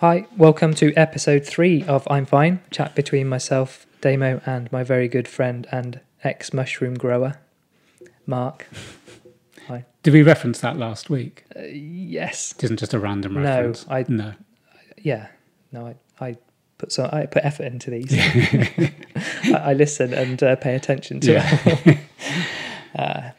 Hi, welcome to episode three of I'm Fine, chat between myself, Damo, and my very good friend and ex mushroom grower, Mark. Hi. Did we reference that last week? Uh, yes, It isn't just a random No, reference. I- no. yeah, no, I, I put some, I put effort into these. I, I listen and uh, pay attention to Yeah. Uh,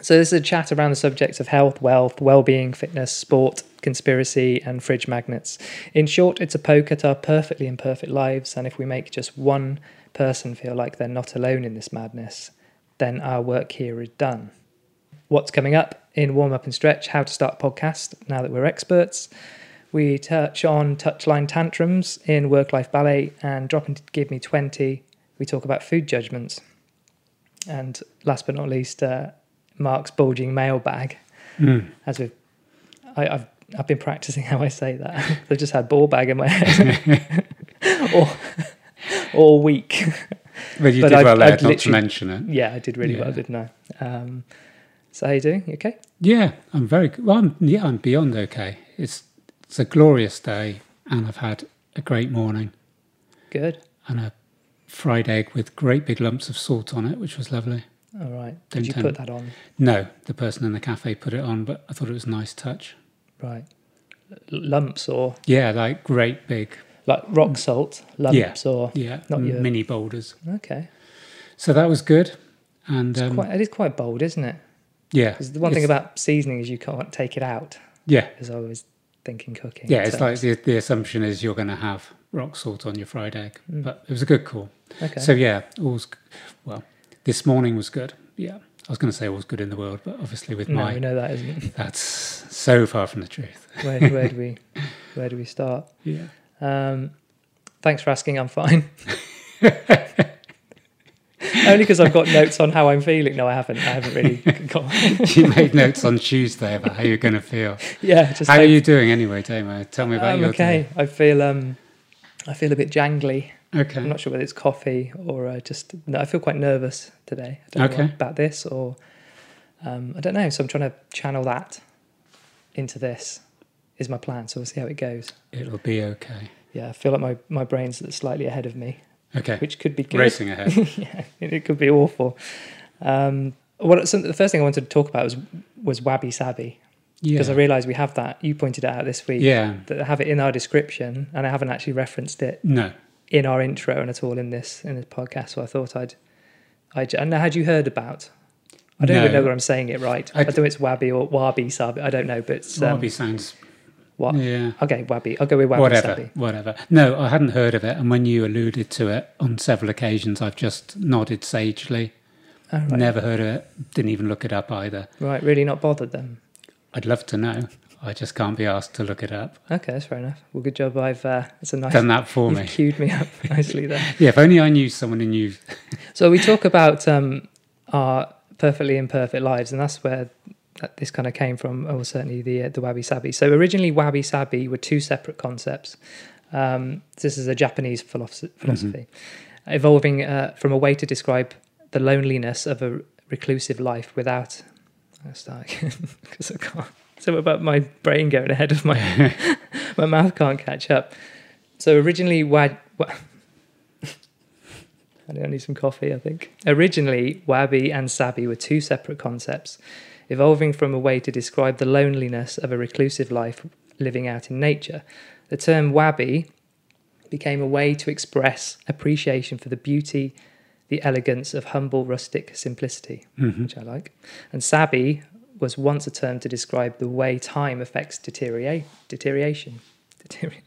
so this is a chat around the subjects of health, wealth, well-being, fitness, sport, conspiracy, and fridge magnets. In short, it's a poke at our perfectly imperfect lives, and if we make just one person feel like they're not alone in this madness, then our work here is done. What's coming up in warm up and stretch? How to start a podcast now that we're experts. We touch on touchline tantrums in work life ballet and dropping to give me 20. We talk about food judgments. And last but not least, uh, Mark's bulging mailbag. Mm. As we've, I, I've I've been practicing how I say that. I've just had ball bag in my head all, all week. But you But did I'd- well there I'd not to mention it. yeah, I did really well, didn't I? Um, so how you doing? You okay? Yeah, I'm very good. Well, I'm, yeah, I'm beyond okay. It's it's a glorious day, and I've had a great morning Good. and a fried egg with great big lumps of salt on it, which was lovely. All right. Did you put that on? No, the person in the cafe put it on, but I thought it was a nice touch. Right. Lumps or Yeah, like great big, like rock salt lumps or yeah, Not your- mini boulders. okay. So that was good, and It's um, quite, it is quite bold, isn't it? yeah, Because the one thing about seasoning is you can't take it out. yeah, As I was thinking cooking. yeah, it's So- like the, the assumption is you're going to have rock salt on your fried egg, Mm. but it was a good call. okay. So yeah, all's well. This morning was good. Yeah, I was going to say all's good in the world, but obviously with no, my we know that isn't. that's so far from the truth. Where, where do we where do we start? Yeah, Um, thanks for asking. I'm fine. Only because I've got notes on how I'm feeling. No, I haven't. I haven't really got. you made notes on Tuesday about how you're going to feel. yeah, just How are you doing anyway, Damo? Tell me about I'm your okay. I feel um, I feel a bit jangly. Okay. I'm not sure whether it's coffee or uh, just. No, I feel quite nervous today. I don't know Okay. about this or um, I don't know. So I'm trying to channel that into this. Is my plan. So we'll see how it goes. It'll be okay. Yeah, I feel like my my brain's slightly ahead of me, Okay. which could be good. Racing ahead. yeah, it, could be awful. Um, what some, the first thing I wanted to talk about was was wabi sabi Yeah. because I realised we have that. You pointed it out this week. yeah. That I have it in our description, and I haven't actually referenced it No. In our intro and at all in this in this podcast. So I thought I'd. I and had you heard about? I don't even know whether I'm saying it right. I, I- don't know it's wabi or wabi sabi. I don't know, but um, Wabi sounds. what? Yeah. Okay, wabi. I'll go with wabi whatever, sabi. whatever. No, I hadn't heard of it, and when you alluded to it on several occasions, I've just nodded sagely. Oh, right. Never heard of it. Didn't even look it up either. right, really not bothered then. I'd love to know. I just can't be asked to look it up. Okay, that's fair enough. Well, good job. I've uh, it's a nice. Done that for me. cued me up nicely there. Yeah, if only I knew someone who knew. So we talk about um, our perfectly imperfect lives, and that's where that this kind of came from, or certainly the uh, the wabi sabi. So originally, wabi sabi were two separate concepts. Um, this is a Japanese philosophy, philosophy evolving uh, from a way to describe the loneliness of a reclusive life without. I'll start because I can't. So about my brain going ahead of my my mouth can't catch up. So originally, I need some coffee, I think. Originally, wabi and sabi were two separate concepts, evolving from a way to describe the loneliness of a reclusive life living out in nature. The term wabi became a way to express appreciation for the beauty, the elegance of humble rustic simplicity, Mhm. which I like. And sabi was once a term to describe the way time affects deteriorate, deterioration. Deteriorate.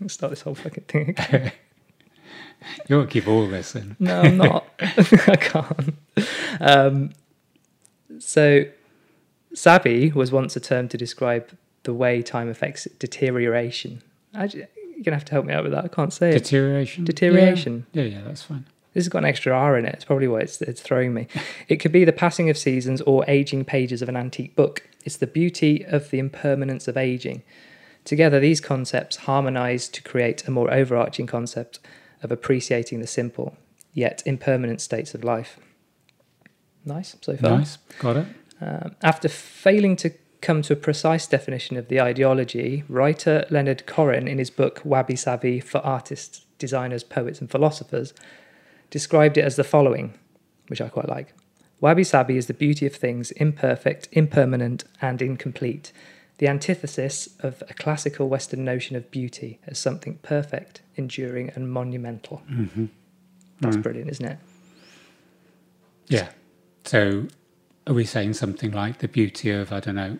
Let's start this whole fucking thing again. You won't keep all this in. No, I'm not. I can't. Um, so, sabi was once a term to describe the way time affects deterioration. I, you're gonna have to help me out with that. I can't say it. Deterioration. Deterioration. Yeah. yeah, yeah, that's fine. This has got an extra R in it. It's probably why it's, it's throwing me. It could be the passing of seasons or aging pages of an antique book. It's the beauty of the impermanence of aging. Together, these concepts harmonize to create a more overarching concept of appreciating the simple, yet impermanent states of life. Nice so far. Nice. Got it. Um, after failing to come to a precise definition of the ideology, writer Leonard Koren, in his book Wabi Sabi for Artists, Designers, Poets, and Philosophers, described it as the following, which I quite like. Wabi Sabi is the beauty of things imperfect, impermanent, and incomplete, the antithesis of a classical Western notion of beauty as something perfect, enduring, and monumental. Mm-hmm. That's Mm. brilliant, isn't it? Yeah. So, are we saying something like the beauty of I don't know,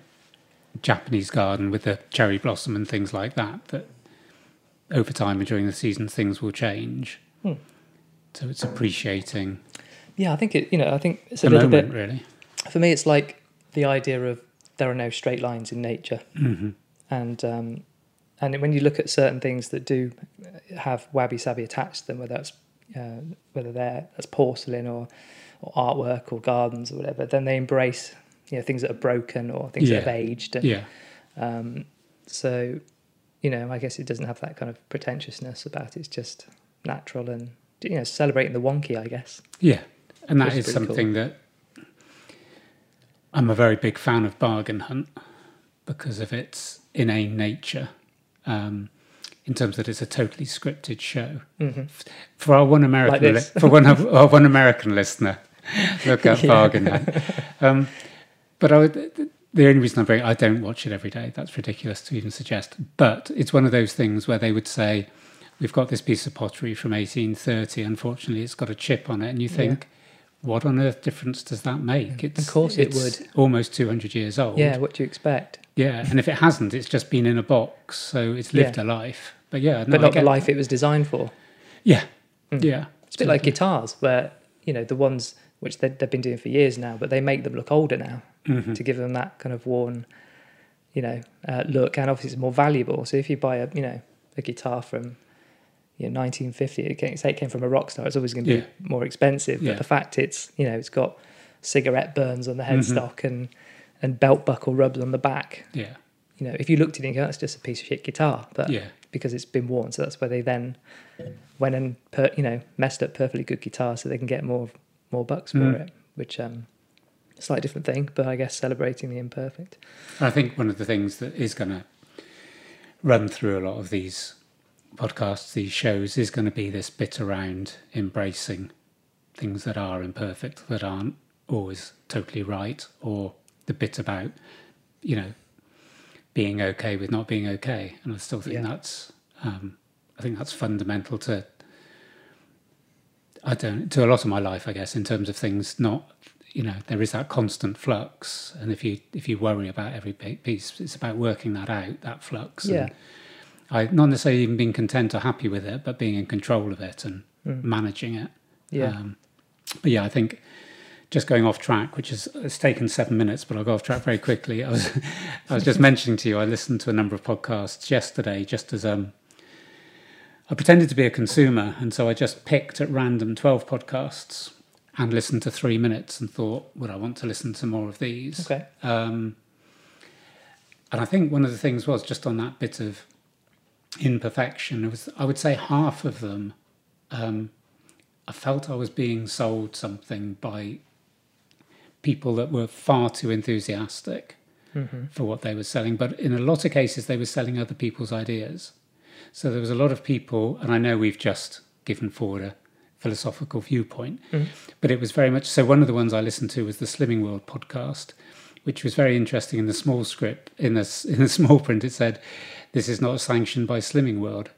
Japanese garden with the cherry blossom and things like that? That over time and during the season things will change. Hmm. So it's appreciating Yeah, I think it. You know, I think it's a little moment, bit. really. For me, it's like the idea of there are no straight lines in nature, hmm and um, and when you look at certain things that do have wabi sabi attached to them, whether that's uh, whether they're that's porcelain or or artwork or gardens or whatever, then they embrace you know things that are broken or things that have aged, and Yeah. um, so you know I guess it doesn't have that kind of pretentiousness about it. It's just natural and you know celebrating the wonky, I guess. Yeah. And that is Which is is pretty cool. something that I'm a very big fan of Bargain Hunt because of its inane nature. Um, in terms that it's a totally scripted show. hmm For our one American, Like li- for one of our one American listener, look Yeah. Bargain Hunt. Um, but I would, the only reason I bring I don't watch it every day. That's ridiculous to even suggest. But it's one of those things where they would say, "We've got this piece of pottery from 1830. Unfortunately, it's got a chip on it," and you Yeah. think, "What on earth difference does that make?" It's, course it it's would. Almost 200 years old. Yeah, what do you expect? yeah. And if it hasn't, it's just been in a box, so it's lived Yeah. a life. But yeah, no, but not the life that. it was designed for. Yeah, Mm. yeah. It's a bit like guitars, where you know the ones which they, they've been doing for years now, but they make them look older now Mhm. to give them that kind of worn, you know, uh, look, and obviously it's more valuable. So if you buy a you know a guitar from you know 1950, it came, say it came from a rock star, it's always going to be Yeah. more expensive. Yeah. But the fact it's you know it's got cigarette burns on the headstock and and belt buckle rubs on the back. Yeah, You know, if you looked at it, and go, that's just a piece of shit guitar, but yeah. because it's been worn. So that's where they then went and per, you know messed up perfectly good guitar so they can get more more bucks for Mm. it. Which um, slightly different thing, but I guess celebrating the imperfect. I think one of the things that is going to run through a lot of these podcasts, these shows, is going to be this bit around embracing things that are imperfect, that aren't always totally right, or the bit about, you know, being okay with not being okay. And I still think Yeah. that's, um, I think that's fundamental to. I don't to a lot of my life, I guess, in terms of things not you know there is that constant flux and if you if you worry about every piece it's about working that out that flux and Yeah. I not necessarily even being content or happy with it but being in control of it and Mm. managing it Yeah, um, but yeah i think just going off track which is it's taken seven minutes but i'll go off track very quickly i was i was just mentioning to you i listened to a number of podcasts yesterday just as um I pretended to be a consumer, and so I just picked at random 12 podcasts and listened to three minutes and thought, would I want to listen to more of these? okay, Um, and I think one of the things was just on that bit of imperfection. It was, I would say, half of them. Um, I felt I was being sold something by people that were far too enthusiastic hmm for what they were selling, but in a lot of cases, they were selling other people's ideas. So there was a lot of people, and I know we've just given forward a philosophical viewpoint, Mhm. but it was very much so. One of the ones I listened to was the Slimming World podcast, which was very interesting. In the small script, in the in the small print, it said, "This is not sanctioned by Slimming World,"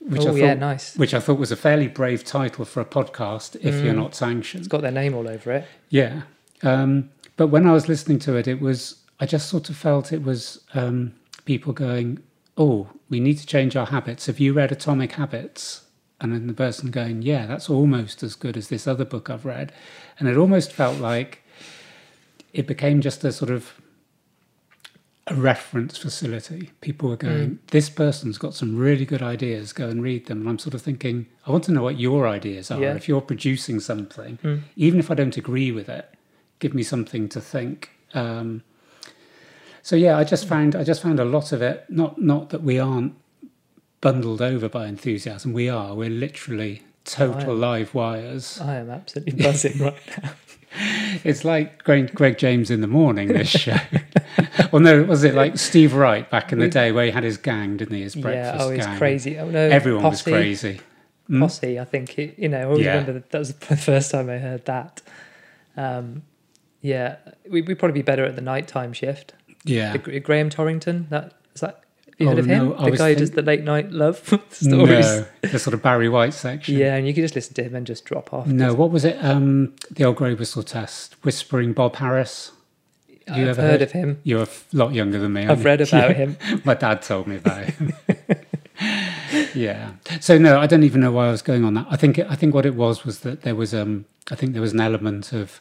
which oh I thought, yeah, nice. which I thought was a fairly brave title for a podcast if you're Mm. not sanctioned. It's got their name all over it. Yeah. Um, but when I was listening to it, it was, I just sort of felt it was um, people going, Oh, we need to change our habits. Have you read Atomic Habits? And then the person going, Yeah, that's almost as good as this other book I've read. And it almost felt like it became just a sort of a reference facility. People were going, This person's got some really good ideas, go and read them. And I'm sort of thinking, I want to know what your ideas are. Yeah. If you're producing something, Mm. even if I don't agree with it, give me something to think. Um, so yeah, I just found I just found a lot of it. Not not that we aren't bundled over by enthusiasm. We are. We're literally total am. live wires. I am absolutely buzzing right now. It's like Greg, Greg James in the morning. This show. Or no, was it like Steve Wright back in the day where he had his gang, didn't he? His yeah, breakfast oh, it's gang. crazy. Oh no, Everyone Posse, was crazy. Hmm? Posse, I think it, you know. I always Yeah. remember that, that was the first time I heard that. Um, yeah, we, we'd probably be better at the nighttime shift. Yeah. The- Graham Torrington, that. You Oh, heard of him? no, the guy who does the late night love stories. No, the sort of Barry White section. Yeah, and you could just listen to him and just drop off. No, what was it? Um, the old grey whistle test. Whispering Bob Harris. I've you heard, ever heard? of him. You're a lot younger than me. I've read about Yeah. him. My dad told me about him. yeah. So no, I don't even know why I was going on that. I think I think what it was was that there was um I think there was an element of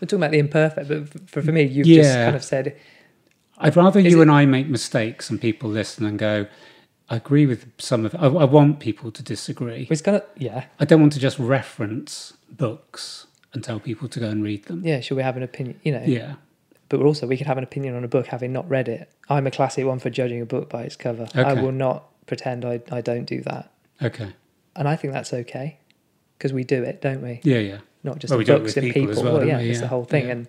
We're talking about the imperfect, but for, for me, you've just kind of said, I'd rather Is you it- and I make mistakes and people listen and go. I agree with some of. I, I want people to disagree. it's of, yeah, I don't want to just reference books and tell people to go and read them. yeah, should we have an opinion? You know, Yeah. but also we could have an opinion on a book having not read it. I'm a classic one for judging a book by its cover. I will not pretend I, I don't do that. Okay. And I think that's okay because we do it, don't we? Yeah. Yeah. Not just Well, in we do it books and people people. as well, well, yeah, we? it's the whole thing. yeah. And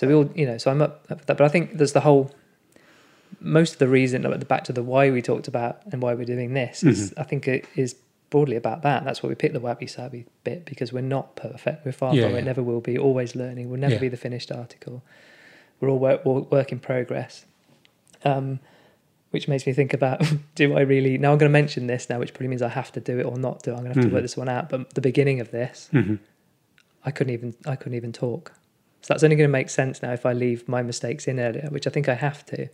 so we all, you know, so I'm up, for that. But I think there's the whole, most of the reason, like, back to the why we talked about and why we're doing this, is Mm-hmm. I think it is broadly about that. That's why we picked the wabi sabi bit because we're not perfect. We're far Yeah, from yeah. it. Never will be. Always learning. We'll never Yeah. be the finished article. We're all work work, in progress. Um, which makes me think about do I really now I'm going to mention this now, which probably means I have to do it or not do. it. I'm going to have Mhm. to work this one out. But the beginning of this, hmm I couldn't even I couldn't even talk. So that's only going to make sense now if I leave my mistakes in earlier, which I think I have to.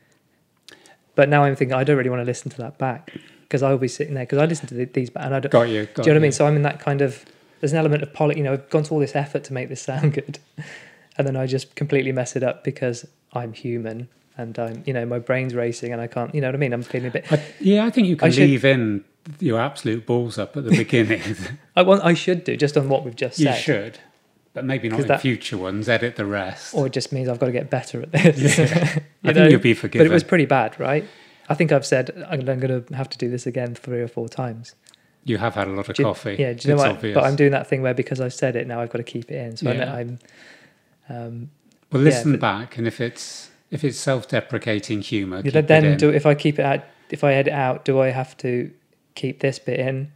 But now I'm thinking I don't really want to listen to that back because I'll be sitting there because I listen to the, these back and I don't. Got you. Got do you know what I mean? So I'm in that kind of there's an element of poli. You know, I've gone to all this effort to make this sound good, and then I just completely mess it up because I'm human and I'm you know my brain's racing and I can't. You know what I mean? I'm feeling a bit. I, yeah, I think you can I should- leave in your absolute balls up at the beginning. I want. I should do just on what we've just you should, but maybe not in that- future ones. Edit the rest. Or it just means I've got to get better at this. I You think know? you'll be forgiven. But it was pretty bad, right? I think I've said I'm going to have to do this again three or four times. you have had a lot of you- coffee. Yeah, do you know what? obvious. But I'm doing that thing where because I've said it now, I've got to keep it in. So I Yeah. I'm. Um, well, yeah, listen but- back, and if it's if it's self-deprecating humour, you keep know, it then do if I keep it out, if I edit out, do I have to keep this bit in?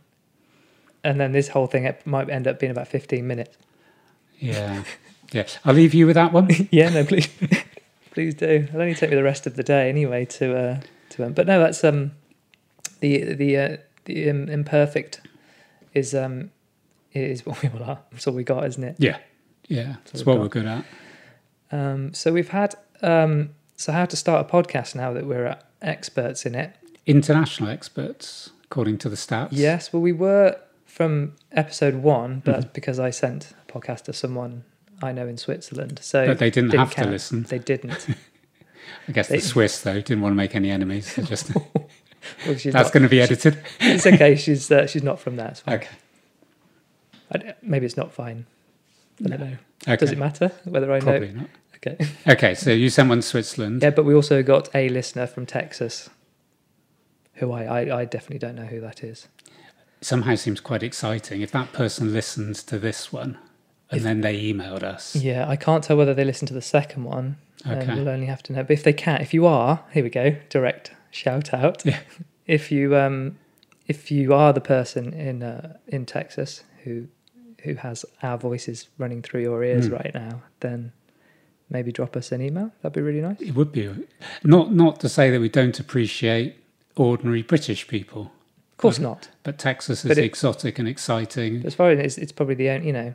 And then this whole thing it might end up being about 15 minutes. Yeah, yeah. I'll leave you with that one. yeah, no, please, please do. It'll only take me the rest of the day anyway to uh, to. Um, but no, that's um, the the uh, the um, imperfect is um is what we all are. That's all we got, isn't it? Yeah, yeah. That's what got. we're good at. Um, so we've had um, so how to start a podcast now that we're uh, experts in it. International experts, according to the stats. Yes, well, we were from episode one, but Mm-hmm. that's because I sent podcast to someone I know in Switzerland. So but they didn't, didn't have count. to listen. they didn't. I guess they- the Swiss though didn't want to make any enemies. So just Well, that's not, going to be edited. it's okay. She's uh, she's not from there. It's fine. Okay. I, maybe it's not fine. I don't know. Okay. Does it matter whether I know? Probably not. Okay. Okay, so you sent one to Switzerland. Yeah, but we also got a listener from Texas, who I, I, I definitely don't know who that is. Somehow seems quite exciting. If that person listens to this one and If- then they emailed us. Yeah, I can't tell whether they listened to the second one. Okay. Um, we'll only have to know. But if they can, if you are, here we go, direct shout out. Yeah. If you um, if you are the person in uh, in Texas who who has our voices running through your ears Hmm. right now, then maybe drop us an email. That'd be really nice. It would be not not to say that we don't appreciate ordinary British people, Of course Okay. not. but Texas is But it- exotic and exciting. As far as it's, it's probably the only, you know,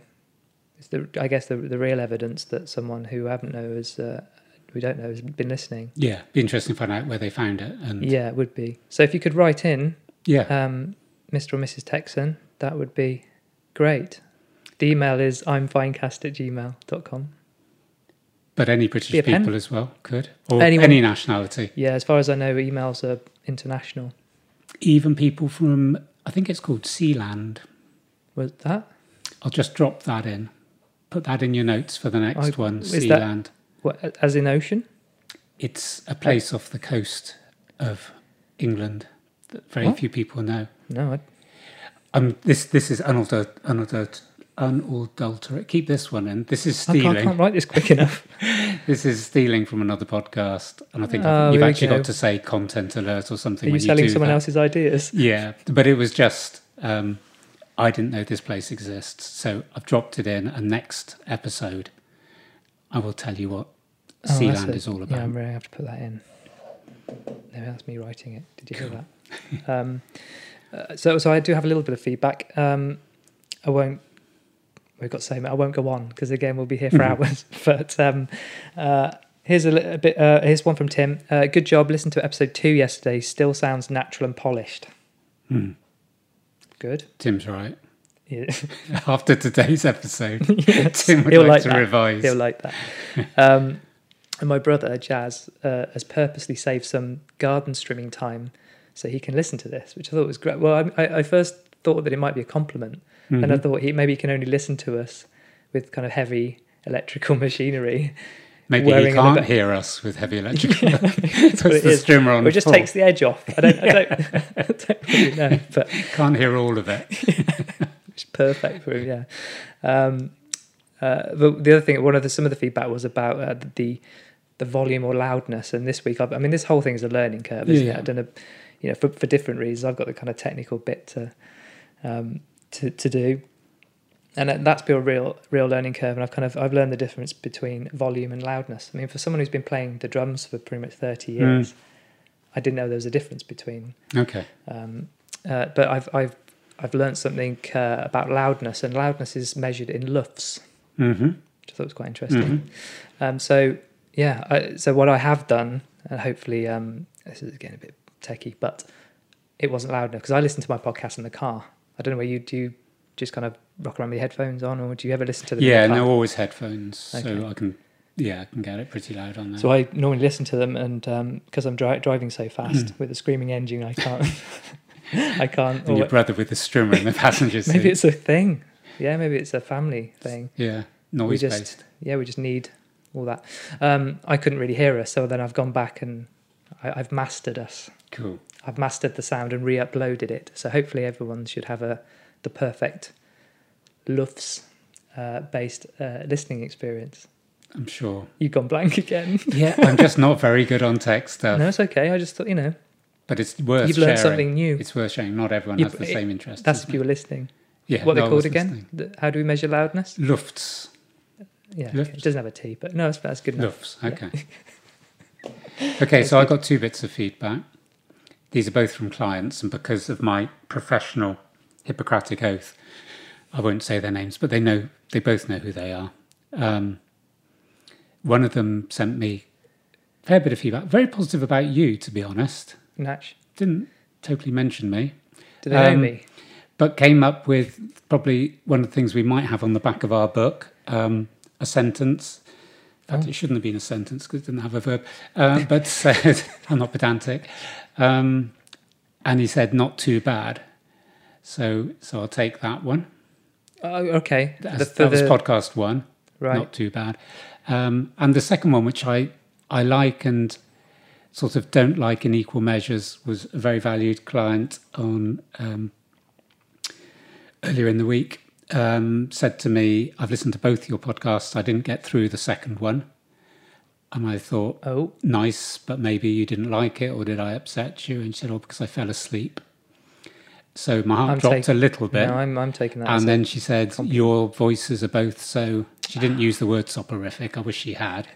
it's the I guess the the real evidence that someone who haven't know is uh, we don't know has been listening. Yeah, be interesting to find out where they found it. And Yeah, it would be. So if you could write in yeah, um, Mr. or Mrs. Texan, that would be great. The email is imfinecast at gmail.com. but any British pen. people as well could, or Anyone- any nationality, Yeah, as far as I know, emails are international. even people from I think it's called Sealand. Was that? I'll just drop that in. Put that in your notes for the next I- one. Sealand. What, as in ocean? It's a place off the coast of England that very What? few people know. No, I, Um, this this is unadulterated. Unadulterated. Keep this one in. This is I, can't, I stealing. can't write this quick enough. this is stealing from another podcast, and I think Oh, you've here actually go. got to say content alert or something. Are you selling do someone that. else's ideas? Yeah, but it was just um, I didn't know this place exists, so I've dropped it in. And next episode, I will tell you what Oh, Sealand is all Yeah, about. I'm going to have to put that in. No, that's me writing it. Did you hear that? um, uh, so, so I do have a little bit of feedback. Um, I won't. We've got so much. I won't go on because again we'll be here for Mhm. hours. But um, uh, here's a, a bit. Uh, here's one from Tim. Uh, good job. Listened to episode two yesterday. Still sounds natural and polished. Hmm. Good. Tim's right. Yeah. After today's episode, Yes, Tim would he'll like, like to that. revise. He'll like that. Um, and my brother Jazz uh, has purposely saved some garden streaming time so he can listen to this, which I thought was great. Well, I, I first thought that it might be a compliment, and I Mhm. thought he maybe he can only listen to us with kind of heavy electrical machinery. Maybe he can't hear us with heavy electrical. That's what Puts it the is. strimmer on it just takes the edge off. I don't, I don't, I don't really know, but Can't hear all of it. it's perfect for him. Yeah. Um, uh, but the other thing, one of the some of the feedback was about uh, the the volume or loudness. And this week, I've, I mean, this whole thing is a learning curve, isn't it? Yeah. I don't know, you know, for, for different reasons, I've got the kind of technical bit to um, to to do, and that- that's been a real real learning curve. And I've kind of I've learned the difference between volume and loudness. I mean, for someone who's been playing the drums for pretty much thirty years, I didn't know there was a difference between Okay. um, uh, but I've I've I've learned something uh, about loudness, and loudness is measured in lufs, hmm which I thought was quite interesting. Um, so yeah, I, so what I have done, and hopefully um, this is again a bit techie, but it wasn't loud enough because I listen to my podcast in the car. I don't know where you do. Just kind of rock around with your headphones on, or do you ever listen to them? Yeah, the car? no, always headphones, Okay. so I can. Yeah, I can get it pretty loud on there. So I normally listen to them, and because I'm dri- driving so fast Hmm. with a screaming engine, I can't. I can't. and your brother with the strimmer in the passenger seat. maybe it's a thing. Yeah, maybe it's a family thing. yeah, we noise just based. yeah, we just need all that. Um, I couldn't really hear us, so then I've gone back and I, I've mastered us. Cool. I've mastered the sound and re-uploaded it. So hopefully everyone should have a the perfect Lufs uh, based uh, listening experience. I'm sure. You've gone blank again. Yeah, I'm just not very good on tech stuff, no, it's okay. I just thought you know but it's worth you've sharing. learned something new. It's worth sharing. Not everyone You- has the it- same interest. That's if you were listening. yeah. what no, they called again? listening. How do we measure loudness? Lufts. Yeah, Lufs. okay. it doesn't have a T, but no, that's, that's good enough. Lufts. Okay. okay, so I got two bits of feedback. These are both from clients, and because of my professional Hippocratic oath, I won't say their names, but they know they both know who they are. Um, one of them sent me a fair bit of feedback, very positive about you, to be honest. Natch, Didn't totally mention me, do they know Um, me? but came up with probably one of the things we might have on the back of our book um, a sentence. In fact, Oh. it shouldn't have been a sentence because it didn't have a verb, uh, but said, I'm not pedantic. Um, and he said, not too bad. So, so I'll take that one. Oh, okay. That's, The- that was the- podcast one, right. not too bad. Um, and the second one, which I, I like and sort of don't like in equal measures, was a very valued client on um, earlier in the week. Um, said to me, I've listened to both your podcasts. I didn't get through the second one. And I thought, Oh, nice, but maybe you didn't like it, or did I upset you? And she said, oh, because I fell asleep. So my heart I'm dropped take- a little bit. no, I'm I'm taking that. And then she said, Your voices are both so. She didn't use the word soporific. I wish she had.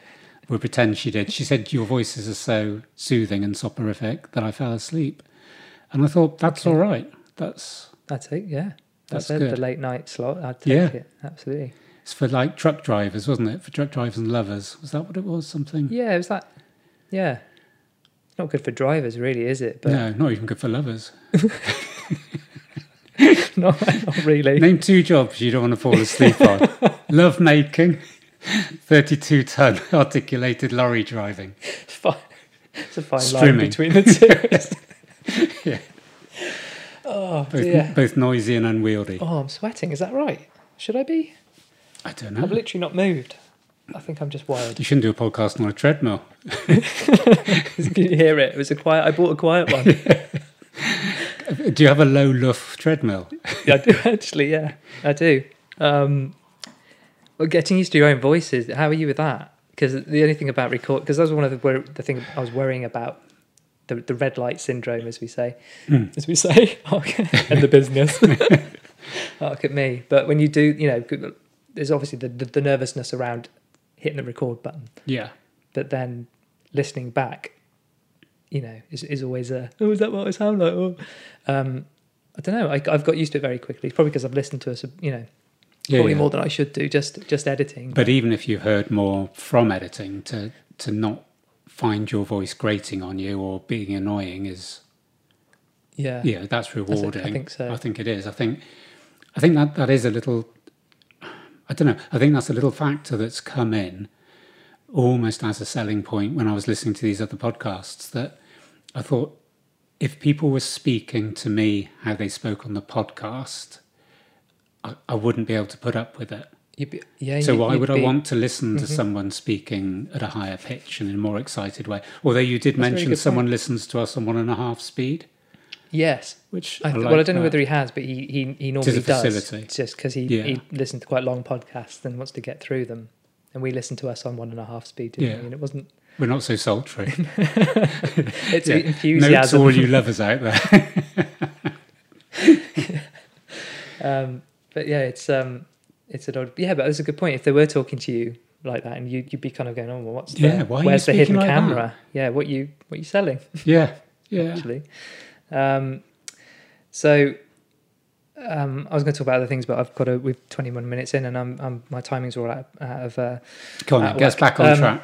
We'll pretend she did. She said, Your voices are so soothing and soporific that I fell asleep. And I thought, That's Okay. all right. That's That's it. Yeah, That's that's, it. The late night slot. I'd take Yeah. it. Absolutely. it's for like truck drivers, wasn't it? For truck drivers and lovers. Was that what it was? Something? Yeah, it was that. Yeah, not good for drivers, really, is it? But no, not even good for lovers. not, not really. Name two jobs you don't want to fall asleep on love making, 32 ton articulated lorry driving. It's fine. It's a fine line between the two. Yeah. Oh Both, dear. both noisy and unwieldy. Oh, I'm sweating. Is that right? Should I be? I don't know. I've literally not moved. I think I'm just wired. You shouldn't do a podcast on a treadmill. Can you hear it? It was a quiet. I bought a quiet one. Do you have a low luff treadmill? yeah, I do actually. Yeah, I do. Um, well, getting used to your own voices. How are you with that? because the only thing about record because that was one of the the thing I was worrying about the the red light syndrome, as we say, Mm. as we say, and the business. Look at me. But when you do, you know, there's obviously the, the, the nervousness around hitting the record button, Yeah. but then listening back, you know, is, is always a, oh, is that what I sound like? Oh. Um, I don't know. I, I've got used to it very quickly. Probably because I've listened to us, you know, Yeah, probably yeah. more than I should do. Just just editing. But even if you've heard more from editing, to to not find your voice grating on you or being annoying is yeah, yeah, that's rewarding. I think so. I think it is. I think I think that that is a little I don't know. I think that's a little factor that's come in almost as a selling point when I was listening to these other podcasts that I thought if people were speaking to me how they spoke on the podcast, I, I wouldn't be able to put up with it. Be, yeah. So why would I want to listen to Mhm. someone speaking at a higher pitch and in a more excited way? Although you did That's mention someone listens to us on one and a half speed, Yes. which I, I, like well, I don't know whether he has, but he he, he normally does. just because he, Yeah. he listens to quite long podcasts and wants to get through them. And we listened to us on one and a half speed, Yeah. we? And it wasn't. we're not so sultry. It's Yeah. Note to all you lovers out there. um, but yeah, it's um, it's an odd. Yeah, but that's a good point. If they were talking to you like that, and you you'd be kind of going, "Oh, well, what's Yeah, the, why are you where's the hidden like that?" camera? Yeah, what you what you selling yeah, yeah, actually?" Um, so. Um, I was going to talk about other things, but I've got a. We've 21 minutes in, and I'm, I'm my timings are all out, out of uh, Come on, At get us back on Um, track.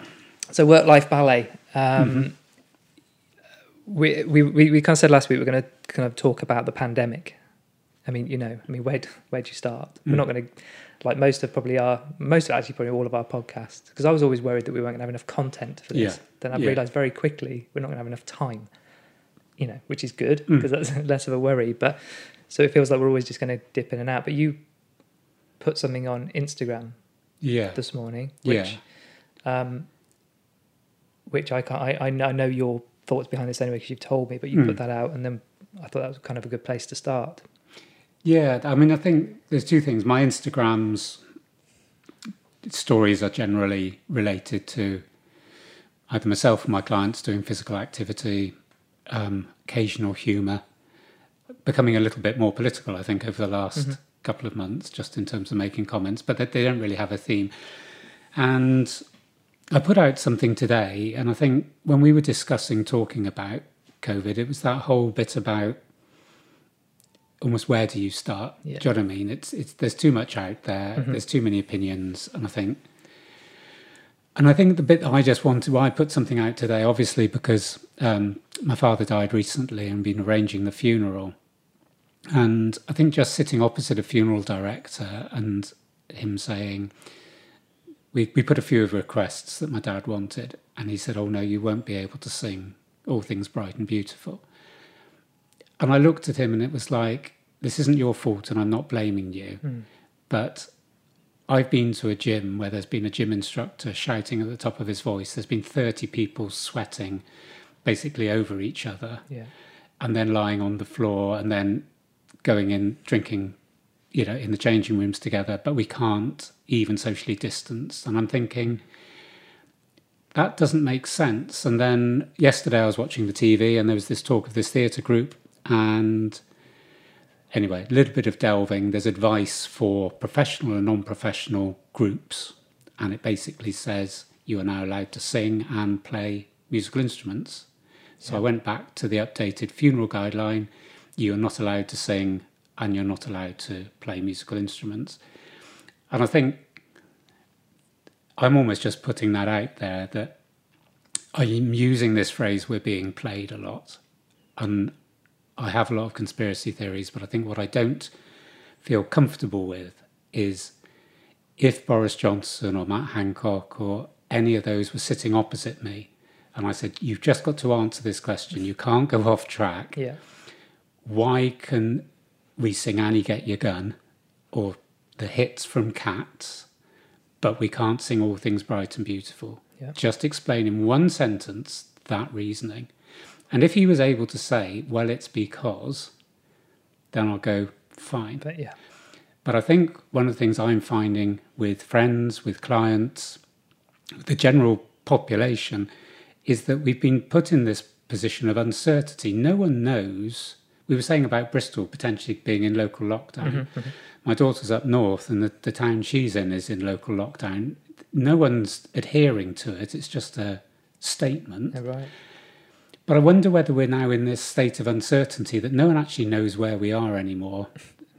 So work life ballet. Um, we, we we we kind of said last week we're going to kind of talk about the pandemic. I mean, you know, I mean, where where do you start? We're Mm. not going to like most of probably our most of actually probably all of our podcasts because I was always worried that we weren't going to have enough content for this. Yeah. Then I've Yeah. realised very quickly we're not going to have enough time. You know, which is good Mm. because that's less of a worry. But so it feels like we're always just going to dip in and out. But you put something on Instagram Yeah, this morning, Yeah. which, um, which I can't. I, I know I know your thoughts behind this anyway because you've told me, but you Mm. put that out, and then I thought that was kind of a good place to start. yeah. I mean, I think there's two things. My Instagrams stories are generally related to either myself or my clients doing physical activity, um, occasional humour, becoming a little bit more political, I think, over the last Mhm. couple of months, just in terms of making comments, but they, they don't really have a theme. And I put out something today, and I think when we were discussing talking about COVID, it was that whole bit about almost where do you start? Yeah. Do you know what I mean? It's it's there's too much out there. Mhm. There's too many opinions, and I think, and I think the bit that I just wanted, why I put something out today, obviously because um, my father died recently and been arranging the funeral, and I think just sitting opposite a funeral director and him saying, we we put a few of requests that my dad wanted, and he said, "Oh no, you won't be able to sing all things bright and beautiful." And I looked at him, and it was like, "This isn't your fault, and I'm not blaming you." Mm. But I've been to a gym where there's been a gym instructor shouting at the top of his voice. There's been 30 people sweating basically over each other Yeah, and then lying on the floor and then going in drinking you know in the changing rooms together but we can't even socially distance. And i'm thinking that doesn't make sense. And then yesterday i was watching the tv and there was this talk of this theatre group and anyway a little bit of delving there's advice for professional and non-professional groups and it basically says you are now allowed to sing and play musical instruments so I went back to the updated funeral guideline. You are not allowed to sing and you're not allowed to play musical instruments. And I think I'm almost just putting that out there that I'm using this phrase, we're being played a lot. And I have a lot of conspiracy theories, but I think what I don't feel comfortable with is if Boris Johnson or Matt Hancock or any of those were sitting opposite me and I said, You've just got to answer this question. You can't go off track. yeah, Why can we sing Annie Get Your Gun or the hits from Cats, but we can't sing All Things Bright and Beautiful? Yeah. Just explain in one sentence that reasoning. And if he was able to say, Well, it's because, then I'll go, Fine. but yeah, But I think one of the things I'm finding with friends, with clients, the general population is that we've been put in this position of uncertainty. No one knows. We were saying about Bristol potentially being in local lockdown. Mm-hmm, My daughter's up north, and the, the town she's in is in local lockdown. No one's adhering to it. It's just a statement. Yeah, right. But I wonder whether we're now in this state of uncertainty that no one actually knows where we are anymore.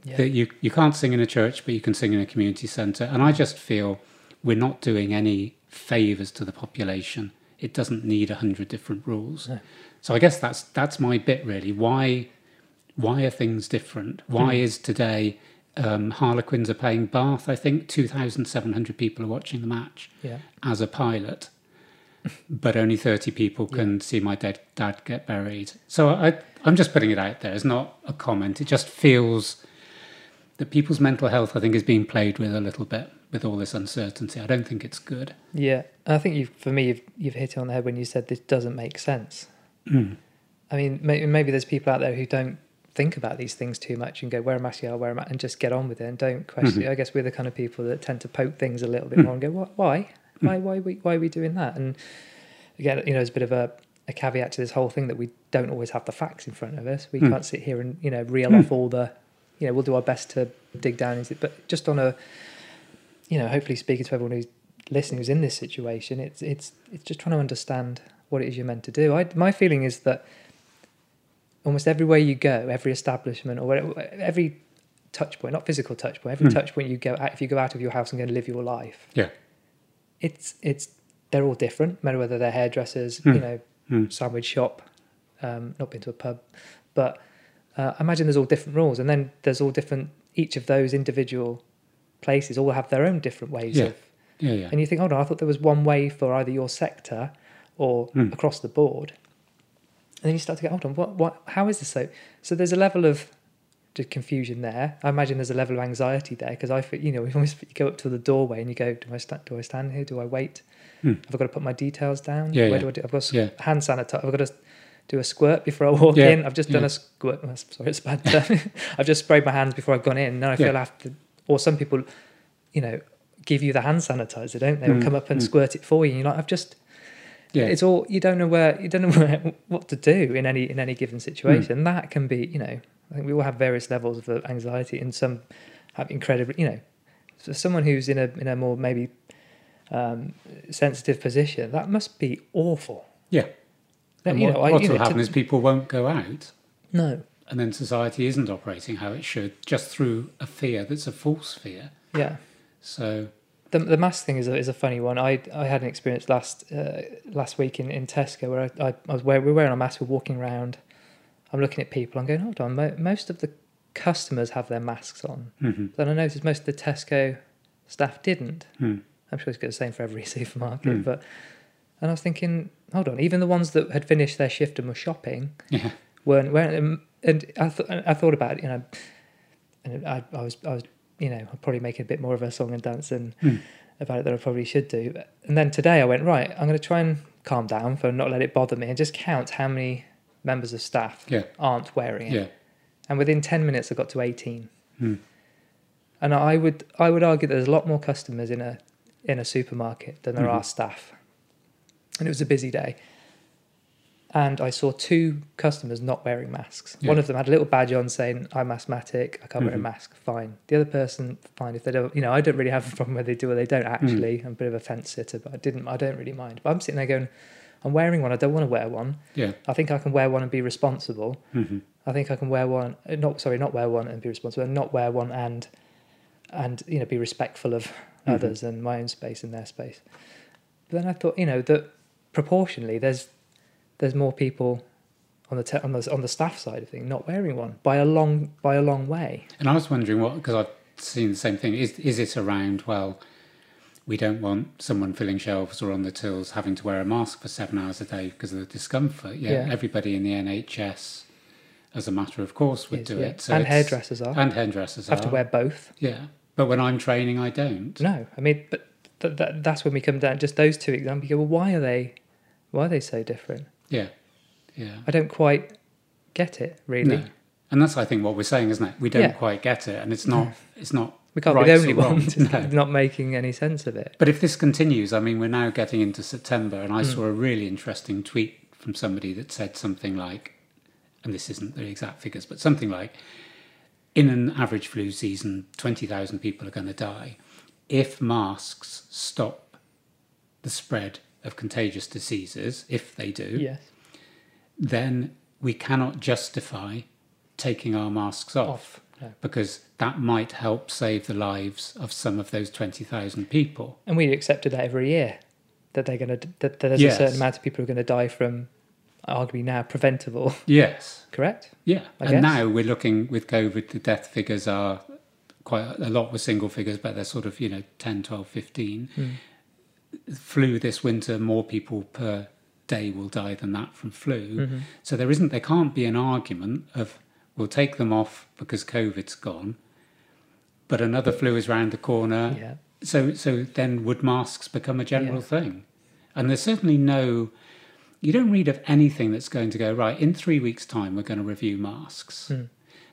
Yeah. That you, you can't sing in a church, but you can sing in a community centre. And I just feel we're not doing any favours to the population. It doesn't need a hundred different rules. No. So I guess that's that's my bit really. Why why are things different? Why Hmm. is today um, Harlequins are playing Bath? I think two thousand seven hundred people are watching the match Yeah. as a pilot, but only 30 people can see my dead dad get buried. So I, I'm just putting it out there. It's not a comment. It just feels that people's mental health, I think, is being played with a little bit with all this uncertainty. I don't think it's good. Yeah, and I think you, for me, you've you've hit it on the head when you said this doesn't make sense. Mm. I mean, maybe, maybe there's people out there who don't think about these things too much and go, wear a mask, yeah, I'll wear a mask, and just get on with it and don't question. Mhm. I guess we're the kind of people that tend to poke things a little bit Mm. more and go, what, why, why, why, are we, why are we doing that? And again, you know, it's a bit of a, a caveat to this whole thing that we don't always have the facts in front of us. We Mm. can't sit here and you know reel Mm. off all the, you know, we'll do our best to dig down into it, but just on a, you know, hopefully speaking to everyone who's listening who's in this situation, it's it's it's just trying to understand what it is you're meant to do. I, my feeling is that almost everywhere you go, every establishment or whatever, every touch point, not physical touch point, every Mm. touch point you go out, if you go out of your house and go and live your life, Yeah. It's it's they're all different. No matter whether they're hairdressers, Mm. you know, Mm. sandwich shop, um, not been to a pub, but uh, I imagine there's all different rules, and then there's all different. Each of those individual places all have their own different ways Yeah. of Yeah, yeah. and you think, hold on, I thought there was one way for either your sector or Mm. across the board. And then you start to go, hold on, what, what, how is this so? So there's a level of just confusion there. I imagine there's a level of anxiety there because I feel, you know, we you go up to the doorway and you go, do I stand, do I stand here? Do I wait? Hmm. Have I got to put my details down? Yeah, Where yeah. do I do? I've got Yeah. hand sanitizer. I've got to do a squirt before I walk Yeah, in. I've just done a squirt. Sorry, it's bad. term. I've just sprayed my hands before I've gone in. Now I feel. I have to, or some people, you know, give you the hand sanitizer, don't they? Or Mm, come up and mm. squirt it for you. And you're like, I've just, Yeah. it's all you don't know where you don't know where, what to do in any in any given situation. That can be, you know, I think we all have various levels of anxiety, and some have incredibly, you know, so someone who's in a in a more maybe um, sensitive position, that must be awful. Yeah. And you what, know, I- what you will know, to- happen is people won't go out, no, and then society isn't operating how it should, just through a fear that's a false fear. yeah. So, The, the mask thing is a, is a funny one. I I had an experience last uh, last week in, in Tesco where I, I, I was wearing, we were wearing a mask. We're walking around. I'm looking at people. I'm going, hold on. Mo- most of the customers have their masks on. mhm. Then I noticed most of the Tesco staff didn't. Mm. I'm sure it's the same for every supermarket. Mm. But and I was thinking, hold on. Even the ones that had finished their shift and were shopping yeah, weren't wearing them. And I thought I thought about it, you know, and I, I was I was you know I'm probably making a bit more of a song and dance and Mm. about it than I probably should do. And then today I went right. I'm going to try and calm down for not let it bother me and just count how many members of staff Yeah. aren't wearing it. yeah, And within ten minutes I got to 18. Mm. And I would I would argue that there's a lot more customers in a in a supermarket than there Mhm. are staff. And it was a busy day. And I saw two customers not wearing masks. Yeah. One of them had a little badge on saying, I'm asthmatic, I can't wear a Mhm. mask, fine. The other person, fine. If they don't, you know, I don't really have a problem whether they do or they don't actually. I'm a bit of a fence sitter, but I didn't, I don't really mind. But I'm sitting there going, I'm wearing one, I don't want to wear one. yeah, I think I can wear one and be responsible. mhm. I think I can wear one, not sorry, not wear one and be responsible, and not wear one and and you know be respectful of Mhm. others and my own space and their space. But then I thought, you know, that proportionally, there's there's more people on the te- on the on the staff side of things not wearing one by a long by a long way. And I was wondering what, because I've seen the same thing. Is is it around? Well, we don't want someone filling shelves or on the tills having to wear a mask for seven hours a day because of the discomfort. Yeah, Yeah. everybody in the NHS, as a matter of course, would Is, do yeah. it. So and hairdressers are and hairdressers have to wear both. Yeah, but when I'm training, I don't. No, I mean, but th- that, that's when we come down just those two examples. You go, well, why are they why are they so different? Yeah, yeah. I don't quite get it really. No. And that's I think what we're saying, isn't it? We don't Yeah. quite get it, and it's not it's not We can't be the only or wrong, ones no. not making any sense of it. But if this continues, I mean, we're now getting into September, and I Hmm. saw a really interesting tweet from somebody that said something like, and this isn't the exact figures, but something like, in an average flu season, 20,000 people are going to die. If masks stop the spread of contagious diseases, if they do, Yes. then we cannot justify taking our masks off. Off. No. Because that might help save the lives of some of those 20,000 people. And we accepted that every year that they're going to that, there's Yes. a certain amount of people who are going to die from arguably now preventable. Yes. Correct. Yeah, I and guess. now we're looking with COVID, the death figures are quite a lot with single figures, but they're sort of, you know, 10, 12, 15. Hmm. Flu this winter, more people per day will die than that from flu. Mm-hmm. So there isn't, there can't be an argument of we'll take them off because COVID's gone, but another flu is round the corner. Yeah. So, so then would masks become a general Yeah. thing? And there's certainly no, you don't read of anything that's going to go right. In three weeks' time, we're going to review masks. Hmm.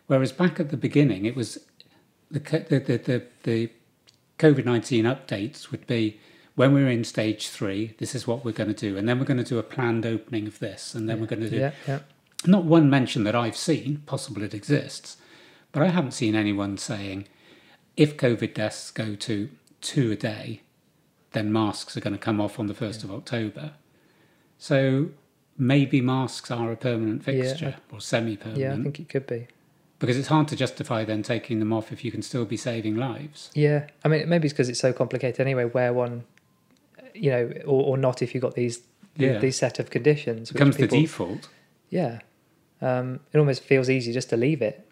Whereas back at the beginning, it was the the the, the, the COVID nineteen updates would be when we're in stage three, this is what we're going to do, and then we're going to do a planned opening of this, and then we're going to do Yeah. Yeah. not one mention that I've seen, possible it exists, but I haven't seen anyone saying if COVID deaths go to two a day, then masks are going to come off on the 1st of October. So maybe masks are a permanent Yeah. fixture or semi permanent Yeah. I think it could be. because it's hard to justify then taking them off if you can still be saving lives. Yeah, I mean, maybe it's because it's so complicated anyway. Where one, you know, or, or not if you've got these Yeah. these set of conditions. It becomes people- the default. Yeah, um, it almost feels easy just to leave it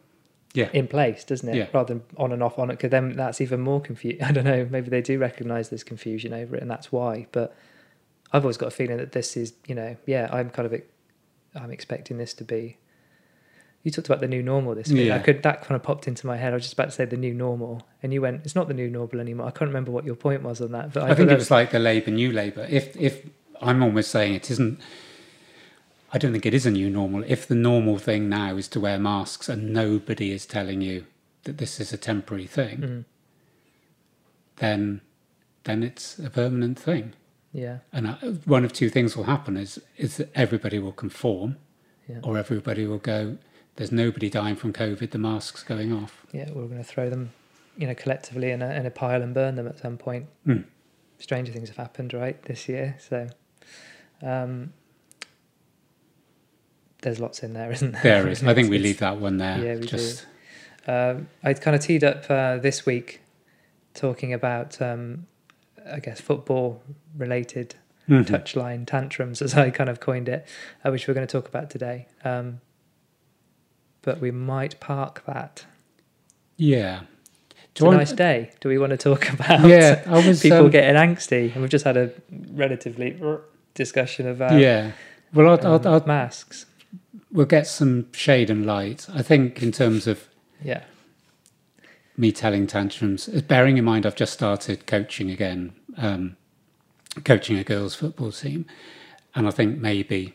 Yeah. in place, doesn't it? Yeah. Rather than on and off on it, because then that's even more confused. I don't know. Maybe they do recognise there's confusion over it, and that's why. But I've always got a feeling that this is, you know, yeah, I'm kind of, I'm expecting this to be. You talked about the new normal this week. Yeah. I could that kind of popped into my head. I was just about to say the new normal, and you went, "It's not the new normal anymore." I can't remember what your point was on that, but I, I, think it was like the Labour, new Labour. If if I'm almost saying it isn't, I don't think it is a new normal. If the normal thing now is to wear masks and nobody is telling you that this is a temporary thing, Mm, then then it's a permanent thing. yeah, And uh, one of two things will happen: is is that everybody will conform, Yeah. or everybody will go. There's nobody dying from COVID. The masks going off. yeah, we're going to throw them, you know, collectively in a in a pile and burn them at some point. Mm. Stranger things have happened, right, this year. So, um, there's lots in there, isn't there? There is. I think we leave that one there. Yeah, we do. just Um, I kind of teed up uh, this week talking about, um, I guess, football related Mhm. touchline tantrums, as I kind of coined it, uh, which we're going to talk about today. Um, but we might park that. Yeah. It's Do a I- nice day. Do we want to talk about Yeah, I was people um, getting angsty? And we've just had a relatively discussion of uh, yeah. Well, I'll, um, I'll, I'll, masks. we'll get some shade and light. I think in terms of Yeah. me telling tantrums, uh, bearing in mind I've just started coaching again, um, coaching a girls' football team, and I think maybe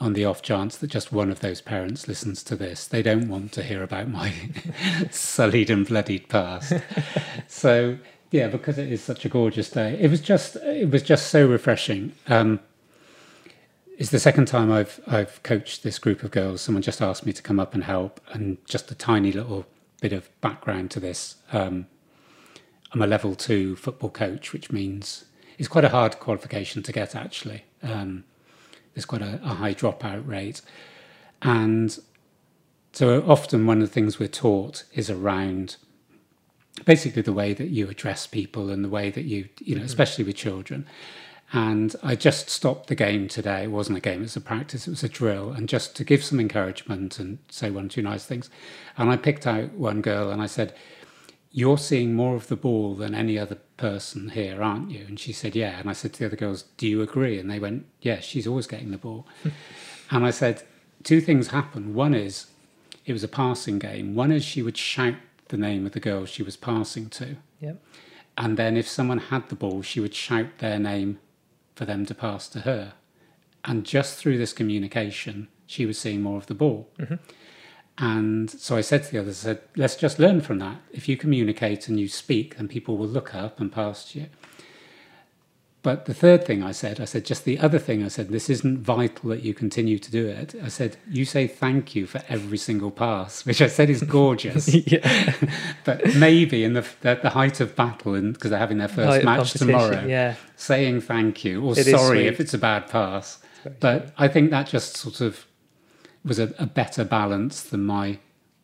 on the off chance that just one of those parents listens to this, they don't want to hear about my sullied and bloodied past. so yeah, because it is such a gorgeous day, it was just it was just so refreshing. Um, it's the second time I've I've coached this group of girls. Someone just asked me to come up and help, and just a tiny little bit of background to this. Um, I'm a level two football coach, which means it's quite a hard qualification to get. Actually, um, there's quite a, a high dropout rate, and so often one of the things we're taught is around basically the way that you address people and the way that you you know, mm-hmm. especially with children. And I just stopped the game today. It wasn't a game, it was a practice, it was a drill, and just to give some encouragement and say one or two nice things. And I picked out one girl and I said, You're seeing more of the ball than any other person here, aren't you? And she said, Yeah. And I said to the other girls, Do you agree? And they went, Yeah, she's always getting the ball. and I said, Two things happened. One is it was a passing game. One is she would shout the name of the girl she was passing to. Yep. And then if someone had the ball, she would shout their name for them to pass to her. And just through this communication, she was seeing more of the ball. Mm-hmm. And so I said to the others, I said, let's just learn from that. If you communicate and you speak, then people will look up and past you. But the third thing I said, I said, just the other thing I said, this isn't vital that you continue to do it. I said, you say thank you for every single pass, which I said is gorgeous. but maybe in the, the, the height of battle, and because they're having their first match tomorrow, Yeah. saying thank you or It sorry if it's a bad pass. But I think that just sort of was a, a better balance than my,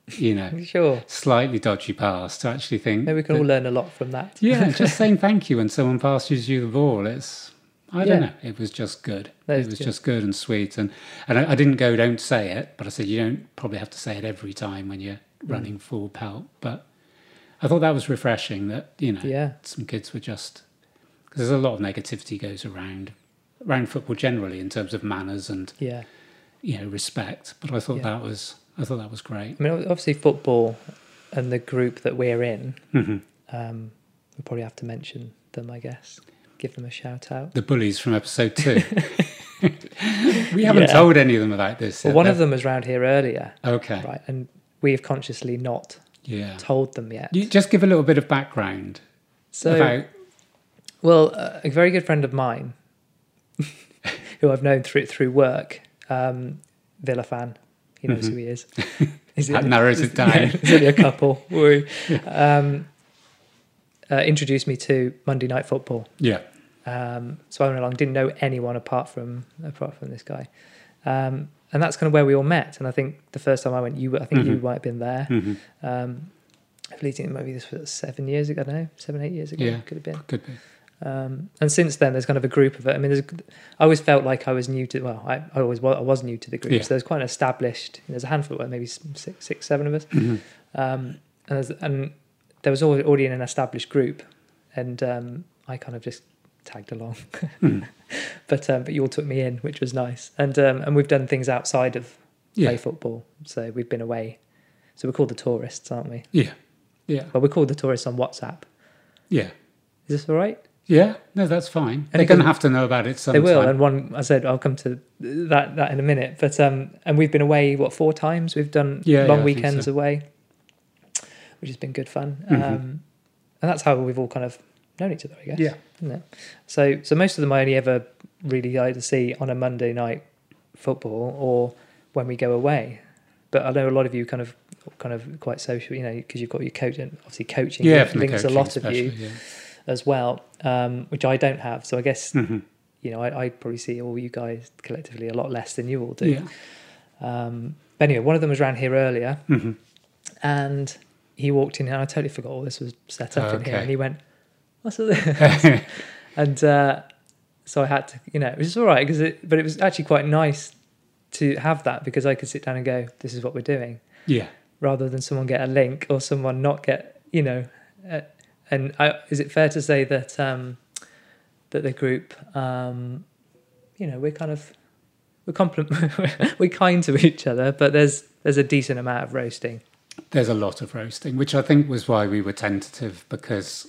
you know, Sure. slightly dodgy pass to actually think. Maybe we can that- all learn a lot from that. yeah, just saying thank you when someone passes you the ball. It's I don't Yeah. know. It was just good. It was good. just good and sweet. And and I, I didn't go don't say it, but I said you don't probably have to say it every time when you're Mm. running full pelt. But I thought that was refreshing. That you know Yeah. some kids were just because there's a lot of negativity goes around around football generally in terms of manners and Yeah. You know respect. But I thought Yeah. that was I thought that was great. I mean, obviously, football and the group that we're in, Mhm. um, we probably have to mention them, I guess. Give them a shout out. The bullies from episode two. we haven't Yeah. told any of them about this. Well, one of them was round here earlier, Okay. right? And we have consciously not Yeah. told them yet. You just give a little bit of background So, about. well, uh, a very good friend of mine, who I've known through through work, um, Villa fan. He knows who he is. He's That narrows it down. Yeah, it's only a couple. Woo. Um, uh, introduced me to Monday Night Football. Yeah. Um, so I went along, didn't know anyone apart from apart from this guy, um, and that's kind of where we all met. And I think the first time I went, you, I think you Mhm. might have been there. hmm Um, I believe maybe this was seven years ago. I don't know, seven, eight years ago. Yeah. could have been. Could be. Um, and since then, there's kind of a group of it. I mean, there's, I always felt like I was new to. Well, I, I always was, I was new to the group. Yeah. So there's quite an established. There's a handful, well, maybe six, six, seven of us. Mhm. Um, and, and there was already an established group, and um, I kind of just tagged along. Mm. but um, but you all took me in, which was nice. And um, and we've done things outside of play football. So we've been away. So we're called the tourists, aren't we? Yeah. Yeah. Well, we're called the tourists on WhatsApp. Yeah. Is this all right? Yeah. No, that's fine. They're going to have to know about it They will, and one I said I'll come to that that in a minute. But um, and we've been away what four times? We've done Yeah, long yeah, weekends so. away, which has been good fun. Mhm. Um, and that's how we've all kind of known each other, I guess. Yeah. Isn't it? So so most of them I only ever really either see on a Monday night football or when we go away. But I know a lot of you kind of kind of quite social, you know, because you've got your coach and obviously coaching Yeah. Links a lot of you Yeah. As well, um, which I don't have. So I guess Mhm. you know, I, I probably see all you guys collectively a lot less than you all do. Yeah. Um, but anyway, one of them was around here earlier, Mhm. and he walked in, and I totally forgot all this was set up in here, and he went, "What's all this?" and uh, so I had to, you know, it was all right because it, but it was actually quite nice to have that because I could sit down and go, "This is what we're doing," Yeah. rather than someone get a link or someone not get, you know. And I, is it fair to say that um, that the group, um, you know, we're kind of we're compliment we're kind to each other, but there's there's a decent amount of roasting. There's a lot of roasting, which I think was why we were tentative because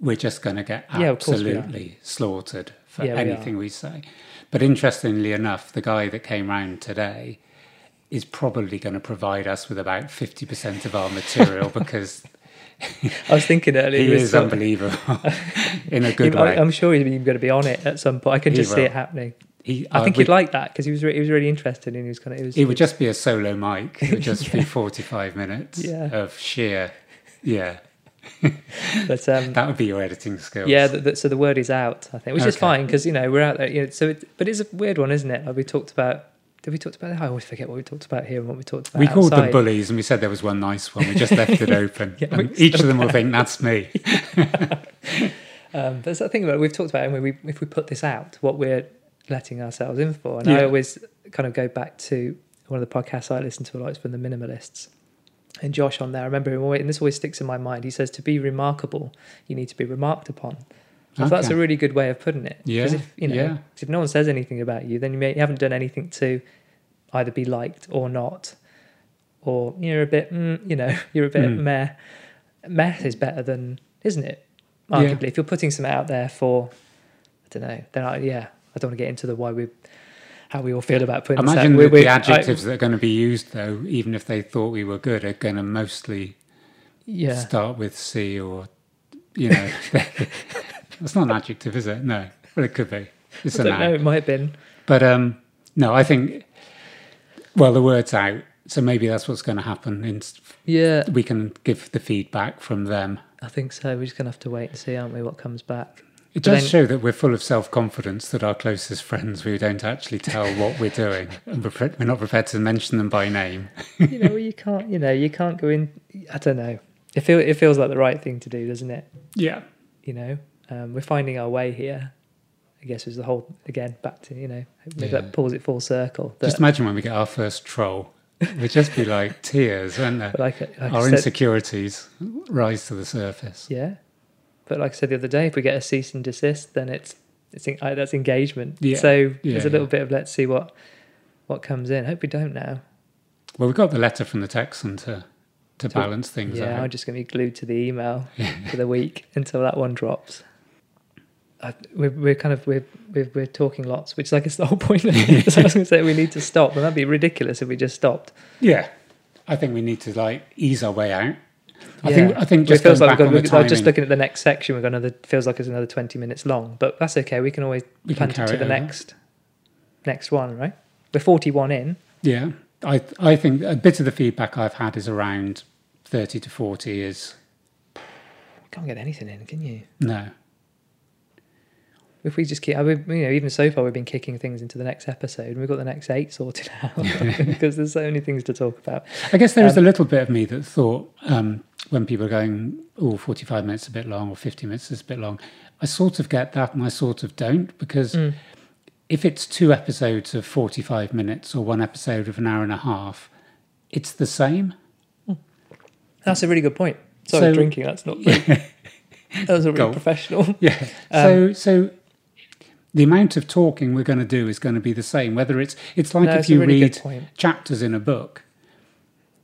we're just going to get Yeah, of course we are. absolutely slaughtered for Yeah, we anything we, say. But interestingly enough, the guy that came round today is probably going to provide us with about 50% of our material because I was thinking earlier, he was is unbelievable in a good I- way. I'm sure he's going to be on it at some point. I can He just see will. it happening. He, I uh, think we- he'd like that because he was re- he was really interested and he was kind of it was. It would just be a solo mic. It would just be 45 minutes Yeah. of sheer, yeah, but um, that would be your editing skills. Yeah, th th so the word is out, I think, which is Okay. fine because you know we're out there. You know, so, it, but it's a weird one, isn't it? Like we talked about. Did we talked about that? I always forget what we talked about here and what we talked about. we called them bullies and we said there was one nice one. We just left it open. Yeah, and each of them will think that's me. Um, there's that thing about it. We've talked about and we, if we put this out, what we're letting ourselves in for. And I always kind of go back to one of the podcasts I listen to a lot. It's from the Minimalists. And Josh on there, I remember him and this always sticks in my mind. He says, "To be remarkable, you need to be remarked upon." I thought that's a really good way of putting it. Yeah, Because if you know, yeah. if no one says anything about you, then you, may, you haven't done anything to either be liked or not, or you're a bit, mm, you know, you're a bit Mm. meh. Meh is better than, isn't it? Yeah. Arguably, if you're putting something out there for, I don't know, then I, yeah, I don't want to get into the why we how we all feel about putting. Imagine We're- that we're- the I- adjectives that are going to be used, though, even if they thought we were good, are going to mostly yeah. start with C or, you know, that's not an adjective, is it? No, but it could be. It's I a don't know. It might have been. But um, no, I think. Well, the word's out, so maybe that's what's going to happen. In, Yeah, we can give the feedback from them. I think so. We're just gonna have to wait and see, aren't we? What comes back? It does then- show that we're full of self confidence. That our closest friends, we don't actually tell what we're doing, and we're we're not prepared to mention them by name. you know, you can't. You know, you can't go in. I don't know. It feel it feels like the right thing to do, doesn't it? Yeah. You know, um, we're finding our way here. I guess was the whole again back to you know maybe Yeah. that pulls it full circle. that- Just imagine when we get our first troll. We'd just be like tears, wouldn't there? like, like Our said, insecurities rise to the surface. yeah. But like I said the other day, if we get a cease and desist, then it's it's that's engagement. Yeah. So Yeah, there's a little bit of let's see what what comes in. Hope we don't now. Well, we've got the letter from the Texan to to balance things Yeah, out. I'm just going to be glued to the email for the week until that one drops. I, we're, we're kind of we're, we're we're talking lots, which is like it's the whole point. Of it. so I was going to say we need to stop, but that'd be ridiculous if we just stopped. Yeah, I think we need to like ease our way out. I Yeah. think I think It just feels going like back we've on got, the we're just looking at the next section. We've got another feels like it's another twenty minutes long, but that's okay. We can always We can punt it carry to it the over. next next one, right? We're forty one in. Yeah, I I think a bit of the feedback I've had is around thirty to forty. Is Can't get anything in, can you? no, If we just keep, I mean, you know, even so far, we've been kicking things into the next episode, and we've got the next eight sorted out because there's so many things to talk about. I guess there was Um, a little bit of me that thought um, when people are going, oh, 45 minutes is a bit long or 50 minutes is a bit long, I sort of get that and I sort of don't because Mm. if it's two episodes of 45 minutes or one episode of an hour and a half, it's the same. That's a really good point. Sorry, So- drinking. That's not. Really, that was a really professional. Yeah. Um, so, so the amount of talking we're going to do is going to be the same, whether it's, it's like No, if it's you really read chapters in a book.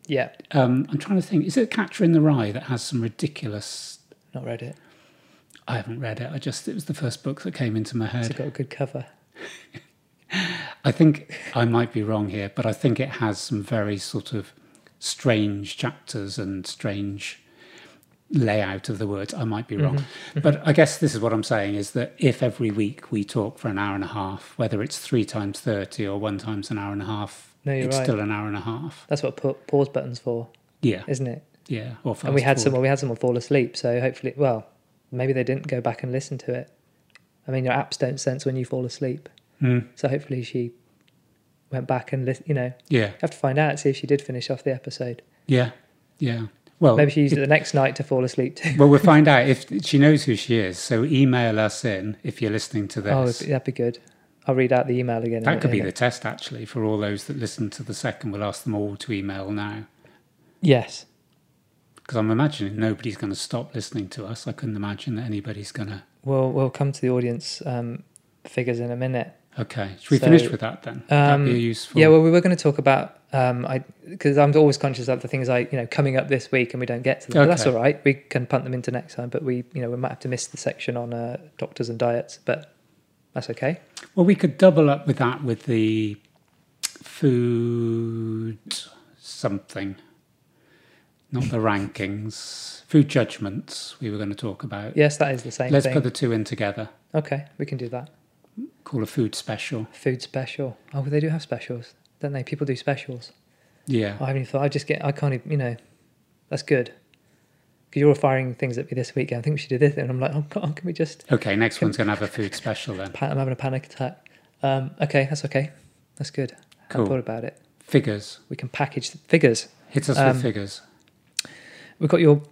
Yeah, Um, I'm trying to think, is it Catcher in the Rye that has some ridiculous not read it. I haven't read it. I just it was the first book that came into my It's head. got a good cover. I think I might be wrong here, but I think it has some very sort of strange chapters and strange layout of the words. I might be wrong. Mm-hmm. But I guess this is what I'm saying is that if every week we talk for an hour and a half, whether it's three times 30 or one times an hour and a half, No, it's right. still an hour and a half. That's what pa- pause buttons for, Yeah. isn't it? Yeah. Or and we had someone we had someone fall asleep. So hopefully, well, maybe they didn't go back and listen to it. I mean, your apps don't sense when you fall asleep. Mm, So hopefully she went back and you know yeah. have to find out see if she did finish off the episode. Yeah. Yeah. Well, Maybe she used it the next night to fall asleep too. Well, we'll find out if she knows who she is. So email us in if you're listening to this. Oh, that'd be good. I'll read out the email again. that could be the test, actually, for all those that listen to the second. We'll ask them all to email now. yes. Because I'm imagining nobody's going to stop listening to us. I couldn't imagine that anybody's going to. We'll we'll come to the audience um, figures in a minute. Okay. Should we So, finish with that then? That'd um, be useful. Yeah, well, we were going to talk about um, I because I'm always conscious of the things I you know coming up this week and we don't get to them. But that's all right. We can punt them into next time. But we you know we might have to miss the section on uh, doctors and diets, but that's okay. Well, we could double up with that with the food something. Not the rankings. Food judgments we were going to talk about. Yes, that is the same Let's thing. put the two in together. okay, we can do that. Call a food special. Food special. Oh, they do have specials, don't they? People do specials. Yeah. I haven't even thought. I just get. I can't even. You know, that's good. Because you're all firing things at me this week. I think we should do this, and I'm like, oh God, can we just? Okay, next one's going to have a food special then. I'm having a panic attack. Um, okay, that's okay. That's good. I Cool. hadn't thought about it. Figures. We can package the figures. Hit us Um, with figures. We've got your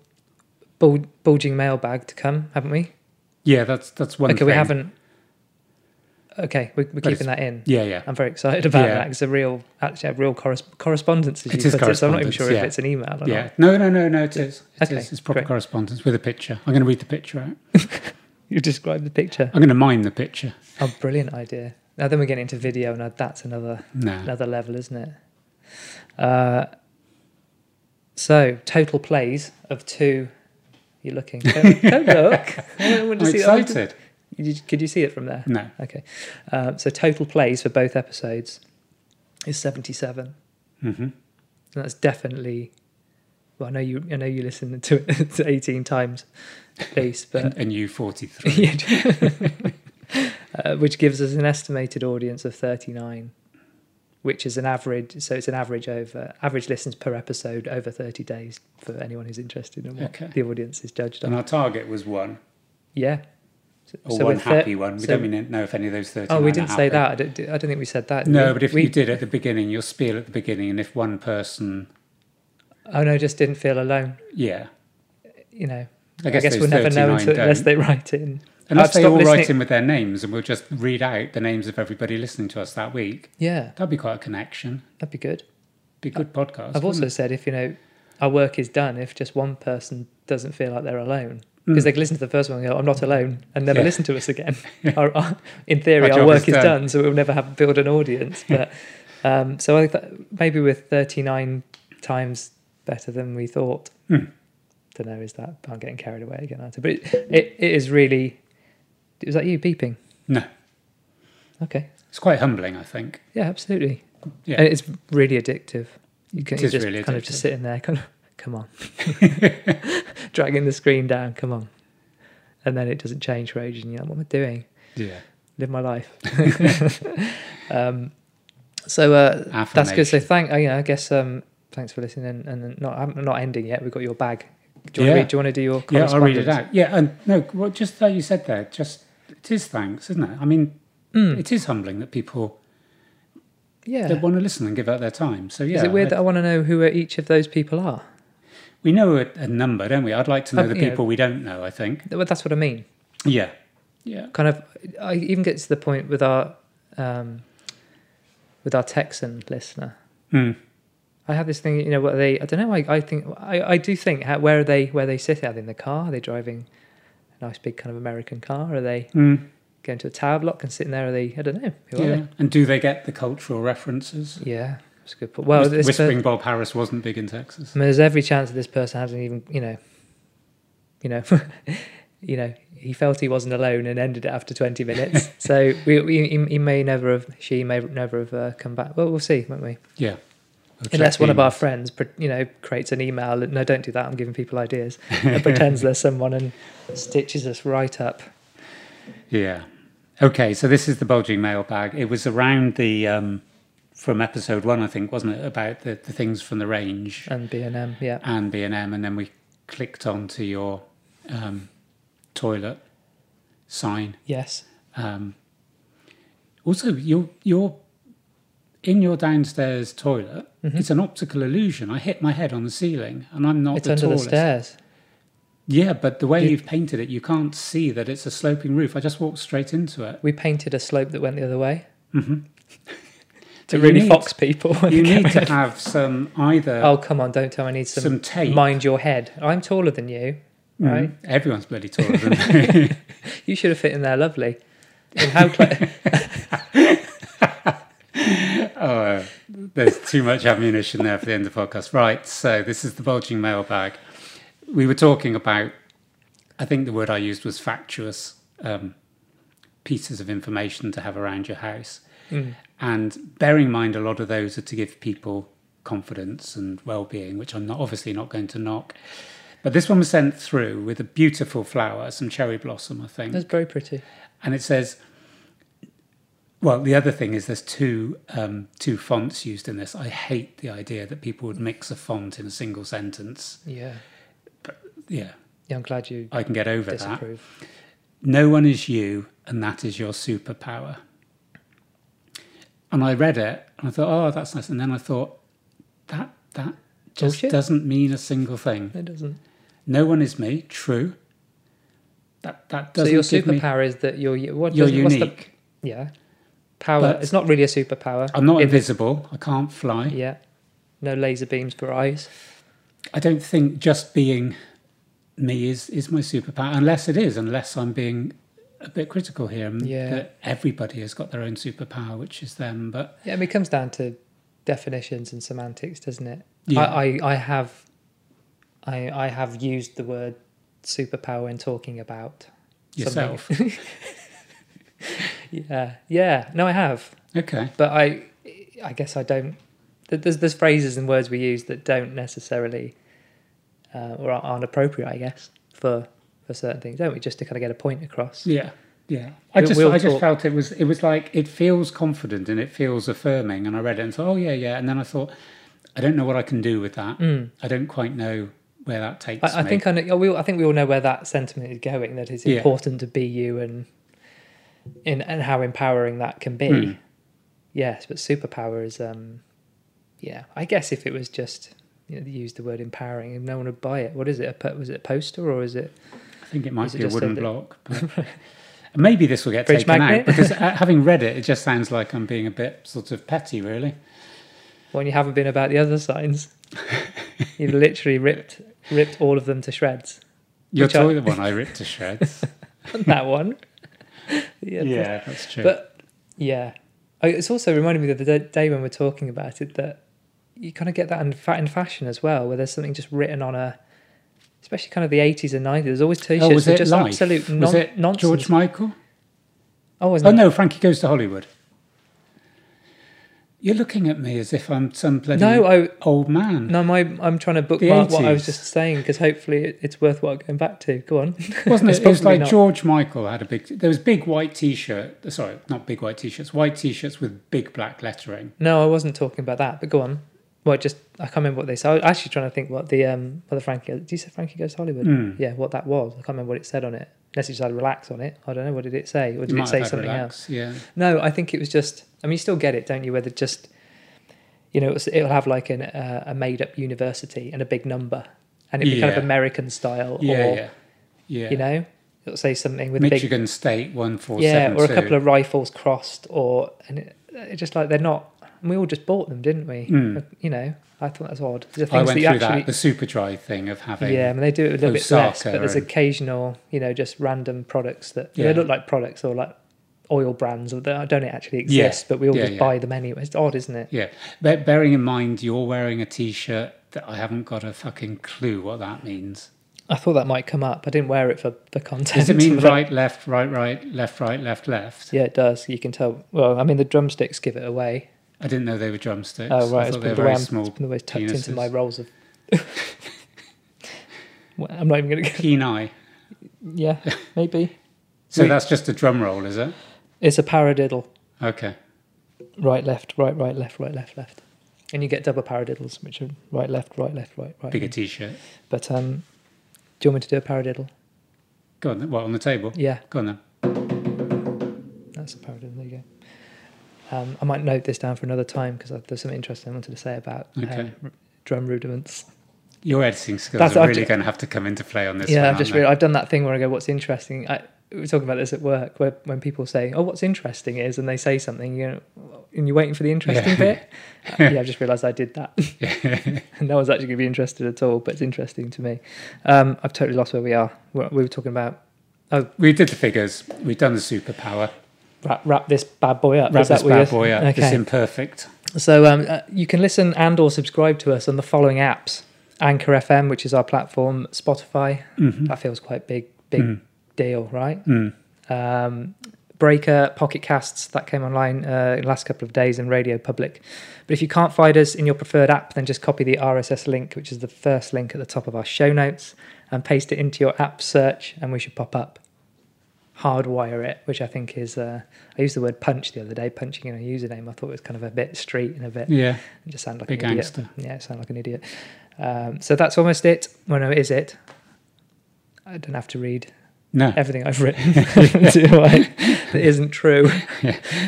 bul- bulging mailbag to come, haven't we? Yeah, that's that's one okay, thing. we haven't. Okay, we're, we're keeping that in. Yeah, yeah. I'm very excited about Yeah. that. It's a real, actually, a real corres- correspondence. As It is put it, so I'm not even correspondence, sure if it's an email or Yeah. not. No, no, no, no, it is. It Okay, is. It's proper great. correspondence with a picture. I'm going to read the picture out. You described the picture. I'm going to mime the picture. Oh, brilliant idea. Now then we're getting into video, and that's another No. another level, isn't it? Uh, so total plays of two. You're looking. Don't, don't look. I want to I'm see- excited. You- Could you see it from there? No. Okay. Um, so total plays for both episodes is 77. Mm-hmm. And that's definitely. Well, I know you. I know you listened to it 18 times at least, but And, and you 43. uh, which gives us an estimated audience of 39, which is an average. So it's an average over average listens per episode over 30 days for anyone who's interested in what Okay. the audience is judged on And our target was one, Yeah. So, or so one happy one. We so- don't mean know if any of those 30. Oh, we didn't say that. I don't, I don't think we said that. No, we? but if we, you did at the beginning, you'll spiel at the beginning, and if one person, oh no, just didn't feel alone. yeah, You know, I guess, those we'll never know until, unless they write in. Unless I've they all write in with their names, and we'll just read out the names of everybody listening to us that week. Yeah, That'd be quite a connection. that'd be good. Be a good podcast. I've also wouldn't said if you know our work is done, if just one person doesn't feel like they're alone, it? Because Mm. they can listen to the first one and go, "I'm not alone," and never Yeah. listen to us again. our, our, in theory, Our our, work is is done. done. so we'll never have build an audience. But um, so I think maybe with 39 times better than we thought. Hmm. Don't know. Is that I'm getting carried away again? aren't I? But it, it, it is really. Was that you beeping? No, Okay. it's quite humbling. I think. Yeah, absolutely. Yeah. And it's really addictive. You can It you just really kind of addictive. just sitting there, kind of, come on, dragging the screen down, come on, and then it doesn't change for ages. And you're like, what am I doing? Yeah. Live my life. um, so uh, that's good. So thank. Uh, yeah, I guess um, thanks for listening. And, and not I'm not ending yet. We've got your bag. Do you, Yeah. want, to read, do you want to do your Yeah, I'll read it out. Yeah, and no, well, just like you said there, just it is thanks, isn't it? I mean, Mm, it is humbling that people yeah. they want to listen and give out their time. So yeah, Is it weird I- that I want to know who each of those people are? We know a, a number, don't we? I'd like to know Uh, the people we don't know. I think. Well, that's what I mean. Yeah, yeah, kind of I even get to the point with our um, with our Texan listener. Mm. I have this thing, you know, what are they? I don't know. I, I think I, I do think how, where are they? Where are they sit? Are they in the car? Are they driving a nice big kind of American car? Are they Mm. going to a tower block and sitting there? Are they? I don't know. Who yeah. And do they get the cultural references? Yeah, that's a good point. Well, Whis- this per- Whispering Bob Harris wasn't big in Texas. I mean, there's every chance that this person hasn't even, you know, you know, you know, he felt he wasn't alone and ended it after 20 minutes. so we, we, he, he may never have, she may never have uh, come back. Well, we'll see, won't we? Yeah. We'll Unless one of our friends, you know, creates an email. No, don't do that. I'm giving people ideas. and pretends there's someone and stitches us right up. Yeah. Okay, so this is the bulging mailbag. It was around the um, from episode one, I think, wasn't it, about the, the things from the range And B&M, yeah. and B and M, and then we clicked onto your um, toilet sign. Yes. Um, also, you're you're in your downstairs toilet. Mhm. It's an optical illusion. I hit my head on the ceiling, and I'm not It's the under tallest. the stairs. Yeah, but the way You- you've painted it, you can't see that it's a sloping roof. I just walked straight into it. We painted a slope that went the other way hmm to really need- fox people. You need to have some either Oh, come on, don't tell me I need some, some, tape. mind your head. I'm taller than you, Mhm. right? Everyone's bloody taller than me. You should have fit in there lovely. And how cla- oh, there's too much ammunition there for the end of the podcast. Right, so this is the bulging mailbag. We were talking about, I think the word I used was factuous um, pieces of information to have around your house. Mm. And bearing in mind, a lot of those are to give people confidence and well-being, which I'm not obviously not going to knock. But this one was sent through with a beautiful flower, some cherry blossom, I think, That's very pretty. and it says. Well, the other thing is there's two um, two fonts used in this. I hate the idea that people would mix a font in a single sentence. Yeah. Yeah, Yeah, I'm glad you I can get over that. No one is you, and that is your superpower. And I read it, and I thought, oh, that's nice. And then I thought, that that just Bullshit. doesn't mean a single thing. It doesn't. No one is me. True. That that doesn't your give me. superpower is that you're what You're what's unique. The, yeah. Power. But- it's not really a superpower. I'm not In- invisible. I can't fly. Yeah. No laser beams for eyes. I don't think just being me is is my superpower, unless it is, unless I'm being a bit critical here. Yeah. That everybody has got their own superpower, which is them. But Yeah, I mean, it comes down to definitions and semantics, doesn't it? Yeah. I, I, I have, I, I have used the word superpower in talking about yourself. yeah, yeah. No, I have, Okay. but I, I guess I don't. There's there's phrases and words we use that don't necessarily, uh, or aren't appropriate. I guess for for certain things, don't we? Just to kind of get a point across. Yeah. Yeah. I We'll- just we'll I just talk- felt it was it was like it feels confident and it feels affirming and I read it and thought, oh yeah, yeah. And then I thought, I don't know what I can do with that. I don't quite know where that takes Mm. I, I think I know, we, I think we all know where that sentiment is going. That it's Yeah. important to be you, and in and how empowering that can be. Mm. Yes, but superpower is, um, yeah. I guess if it was just you know, use the word empowering, and no one would buy it. What is it? A, was it a poster or is it? I think it might it be a wooden block. Maybe this will get taken magnet? out because having read it, it just sounds like I'm being a bit sort of petty, really. When you haven't been about the other signs, you've literally ripped ripped all of them to shreds. Your Which I- toilet one I ripped to shreds. that one. yeah, yeah, that's true. But yeah, Oh, it's also reminded me of the day- when we're talking about it that you kind of get that in, fa- in fashion as well, where there's something just written on a, especially kind of the 80s and 90s. There's always t-shirts oh, was it just life? absolute non- was it nonsense. George Michael? oh, wasn't Oh it? no, Frankie goes to Hollywood. You're looking at me as if I'm some bloody No, I old man. no, my I'm trying to bookmark what I was just saying because hopefully it, it's worthwhile going back to. Go on. Wasn't it? It was like not. George Michael had a big. There was big white T-shirt. Sorry, not big white T-shirts. White T-shirts with big black lettering. No, I wasn't talking about that. But go on. Well, just I can't remember what they said. I was actually trying to think what the um what the Frankie. Did you say Frankie goes to Hollywood? Mm. Yeah, what that was. I can't remember what it said on it. Unless it had relax on it. I don't know. What did it say? Or did might it say something else? Yeah. No, I think it was just. I mean, you still get it, don't you? Whether just, you know, it's- it'll have like an, uh, a made-up university and a big number, and it'd be kind of American style, Yeah, or yeah, yeah. you know, it'll say something with a big, Michigan State one four yeah, seven or a two. couple of rifles crossed, or and it, it just like they're not. And we all just bought them, didn't we? Mm. You know, I thought that's odd. The I went that through actually, that the Superdry thing of having. yeah, I mean they do it a little bit less, Osaka but there's and- occasional, you know, just random products that Yeah. they look like products or like oil brands that don't actually exist, but we all Yeah, just yeah. buy them anyway. It's odd, isn't it? Yeah, Be- bearing in mind you're wearing a T-shirt that I haven't got a fucking clue what that means. I thought that might come up. I didn't wear it for the content. Does it mean right, left, right, right, left, right, left, left? Yeah, it does. You can tell. Well, I mean, the drumsticks give it away. I didn't know they were drumsticks. Oh, right. I It's thought they been were the way very I'm, small. it's been the way it's tucked into my penises. rolls of. Well, I'm not even going to go. Keen eye. Yeah, maybe. So that's just a drum roll, is it? It's a paradiddle. Okay. Right, left, right, right, left, right, left, left. And you get double paradiddles, which are right, left, right, left, right, right. Bigger T-shirt. But um, do you want me to do a paradiddle? Go on. What on the table? Yeah, Go on then. that's a paradiddle. There you go. Um, I might note this down for another time because there's something interesting I wanted to say about Okay. um, drum rudiments. Your editing skills That's- are I've really going to have to come into play on this. yeah, one, I've just aren't I've done that thing where I go, "What's interesting?" I, we were talking about this at work, where when people say, "Oh, what's interesting is," and they say something, you know, and you're waiting for the interesting Yeah. bit. Uh, yeah, I've just realised I did that. and no one's actually going to be interested at all, but it's interesting to me. Um, I've totally lost where we are. We we were talking about they? we did the figures. We've done the superpower. Wrap, wrap this bad boy up. Wrap Is that this bad boy up. This Okay. imperfect. So um, uh, you can listen and or subscribe to us on the following apps: Anchor FM, which is our platform, Spotify. Mhm. That feels quite big, big Mm. deal, right? Mm. um, Breaker, Pocket Casts, that came online uh, in the last couple of days, and Radio Public. But if you can't find us in your preferred app, then just copy the RSS link, which is the first link at the top of our show notes, and paste it into your app search, and we should pop up. Hardwire it, which I think is, uh, I used the word punch the other day, punching in a username. I thought it was kind of a bit street and a bit, Yeah. just sound like Big an idiot. gangster. Yeah, sound like an idiot. Um, so that's almost it. Well, no, is it? I don't have to read No. everything I've written, do I? That isn't true.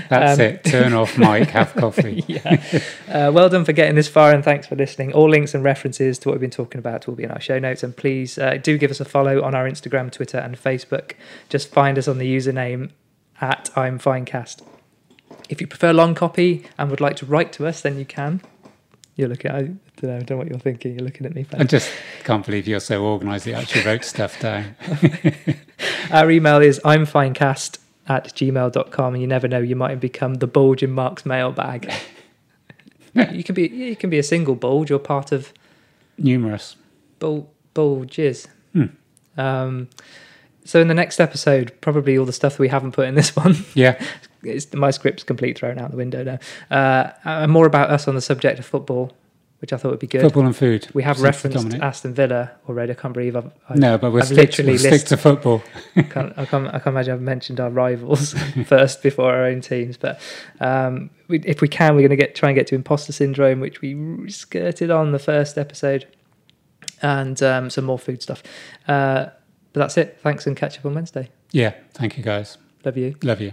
That's Um, it. Turn off mic, have coffee. yeah. Uh, well done for getting this far, and thanks for listening. All links and references to what we've been talking about will be in our show notes. And please uh, do give us a follow on our Instagram, Twitter, and Facebook. Just find us on the username at I'm Finecast. If you prefer long copy and would like to write to us, then you can. You're looking. I don't know. I don't know what you're thinking. You're looking at me. I just can't believe you're so organised that you actually wrote stuff down. Our email is I'm Finecast at gmail.com and you never know you might become the bulge in Mark's mailbag. you can be you can be a single bulge or part of Numerous. bul- bulges. Hmm. Um, So in the next episode, probably all the stuff that we haven't put in this one. Yeah. it's, my script's complete thrown out the window now. Uh, and more about us on the subject of football, which I thought would be good. Football and food. We have referenced Dominic. Aston Villa already. I can't believe I've, I've No, but we'll, I've stick, literally we'll stick to football. can't, I, can't, I can't imagine I've mentioned our rivals first before our own teams. But um, we, if we can, we're going to get try and get to imposter syndrome, which we skirted on the first episode, and um, some more food stuff. Uh, but that's it. Thanks and catch up on Wednesday. Yeah. Thank you, guys. Love you. Love you.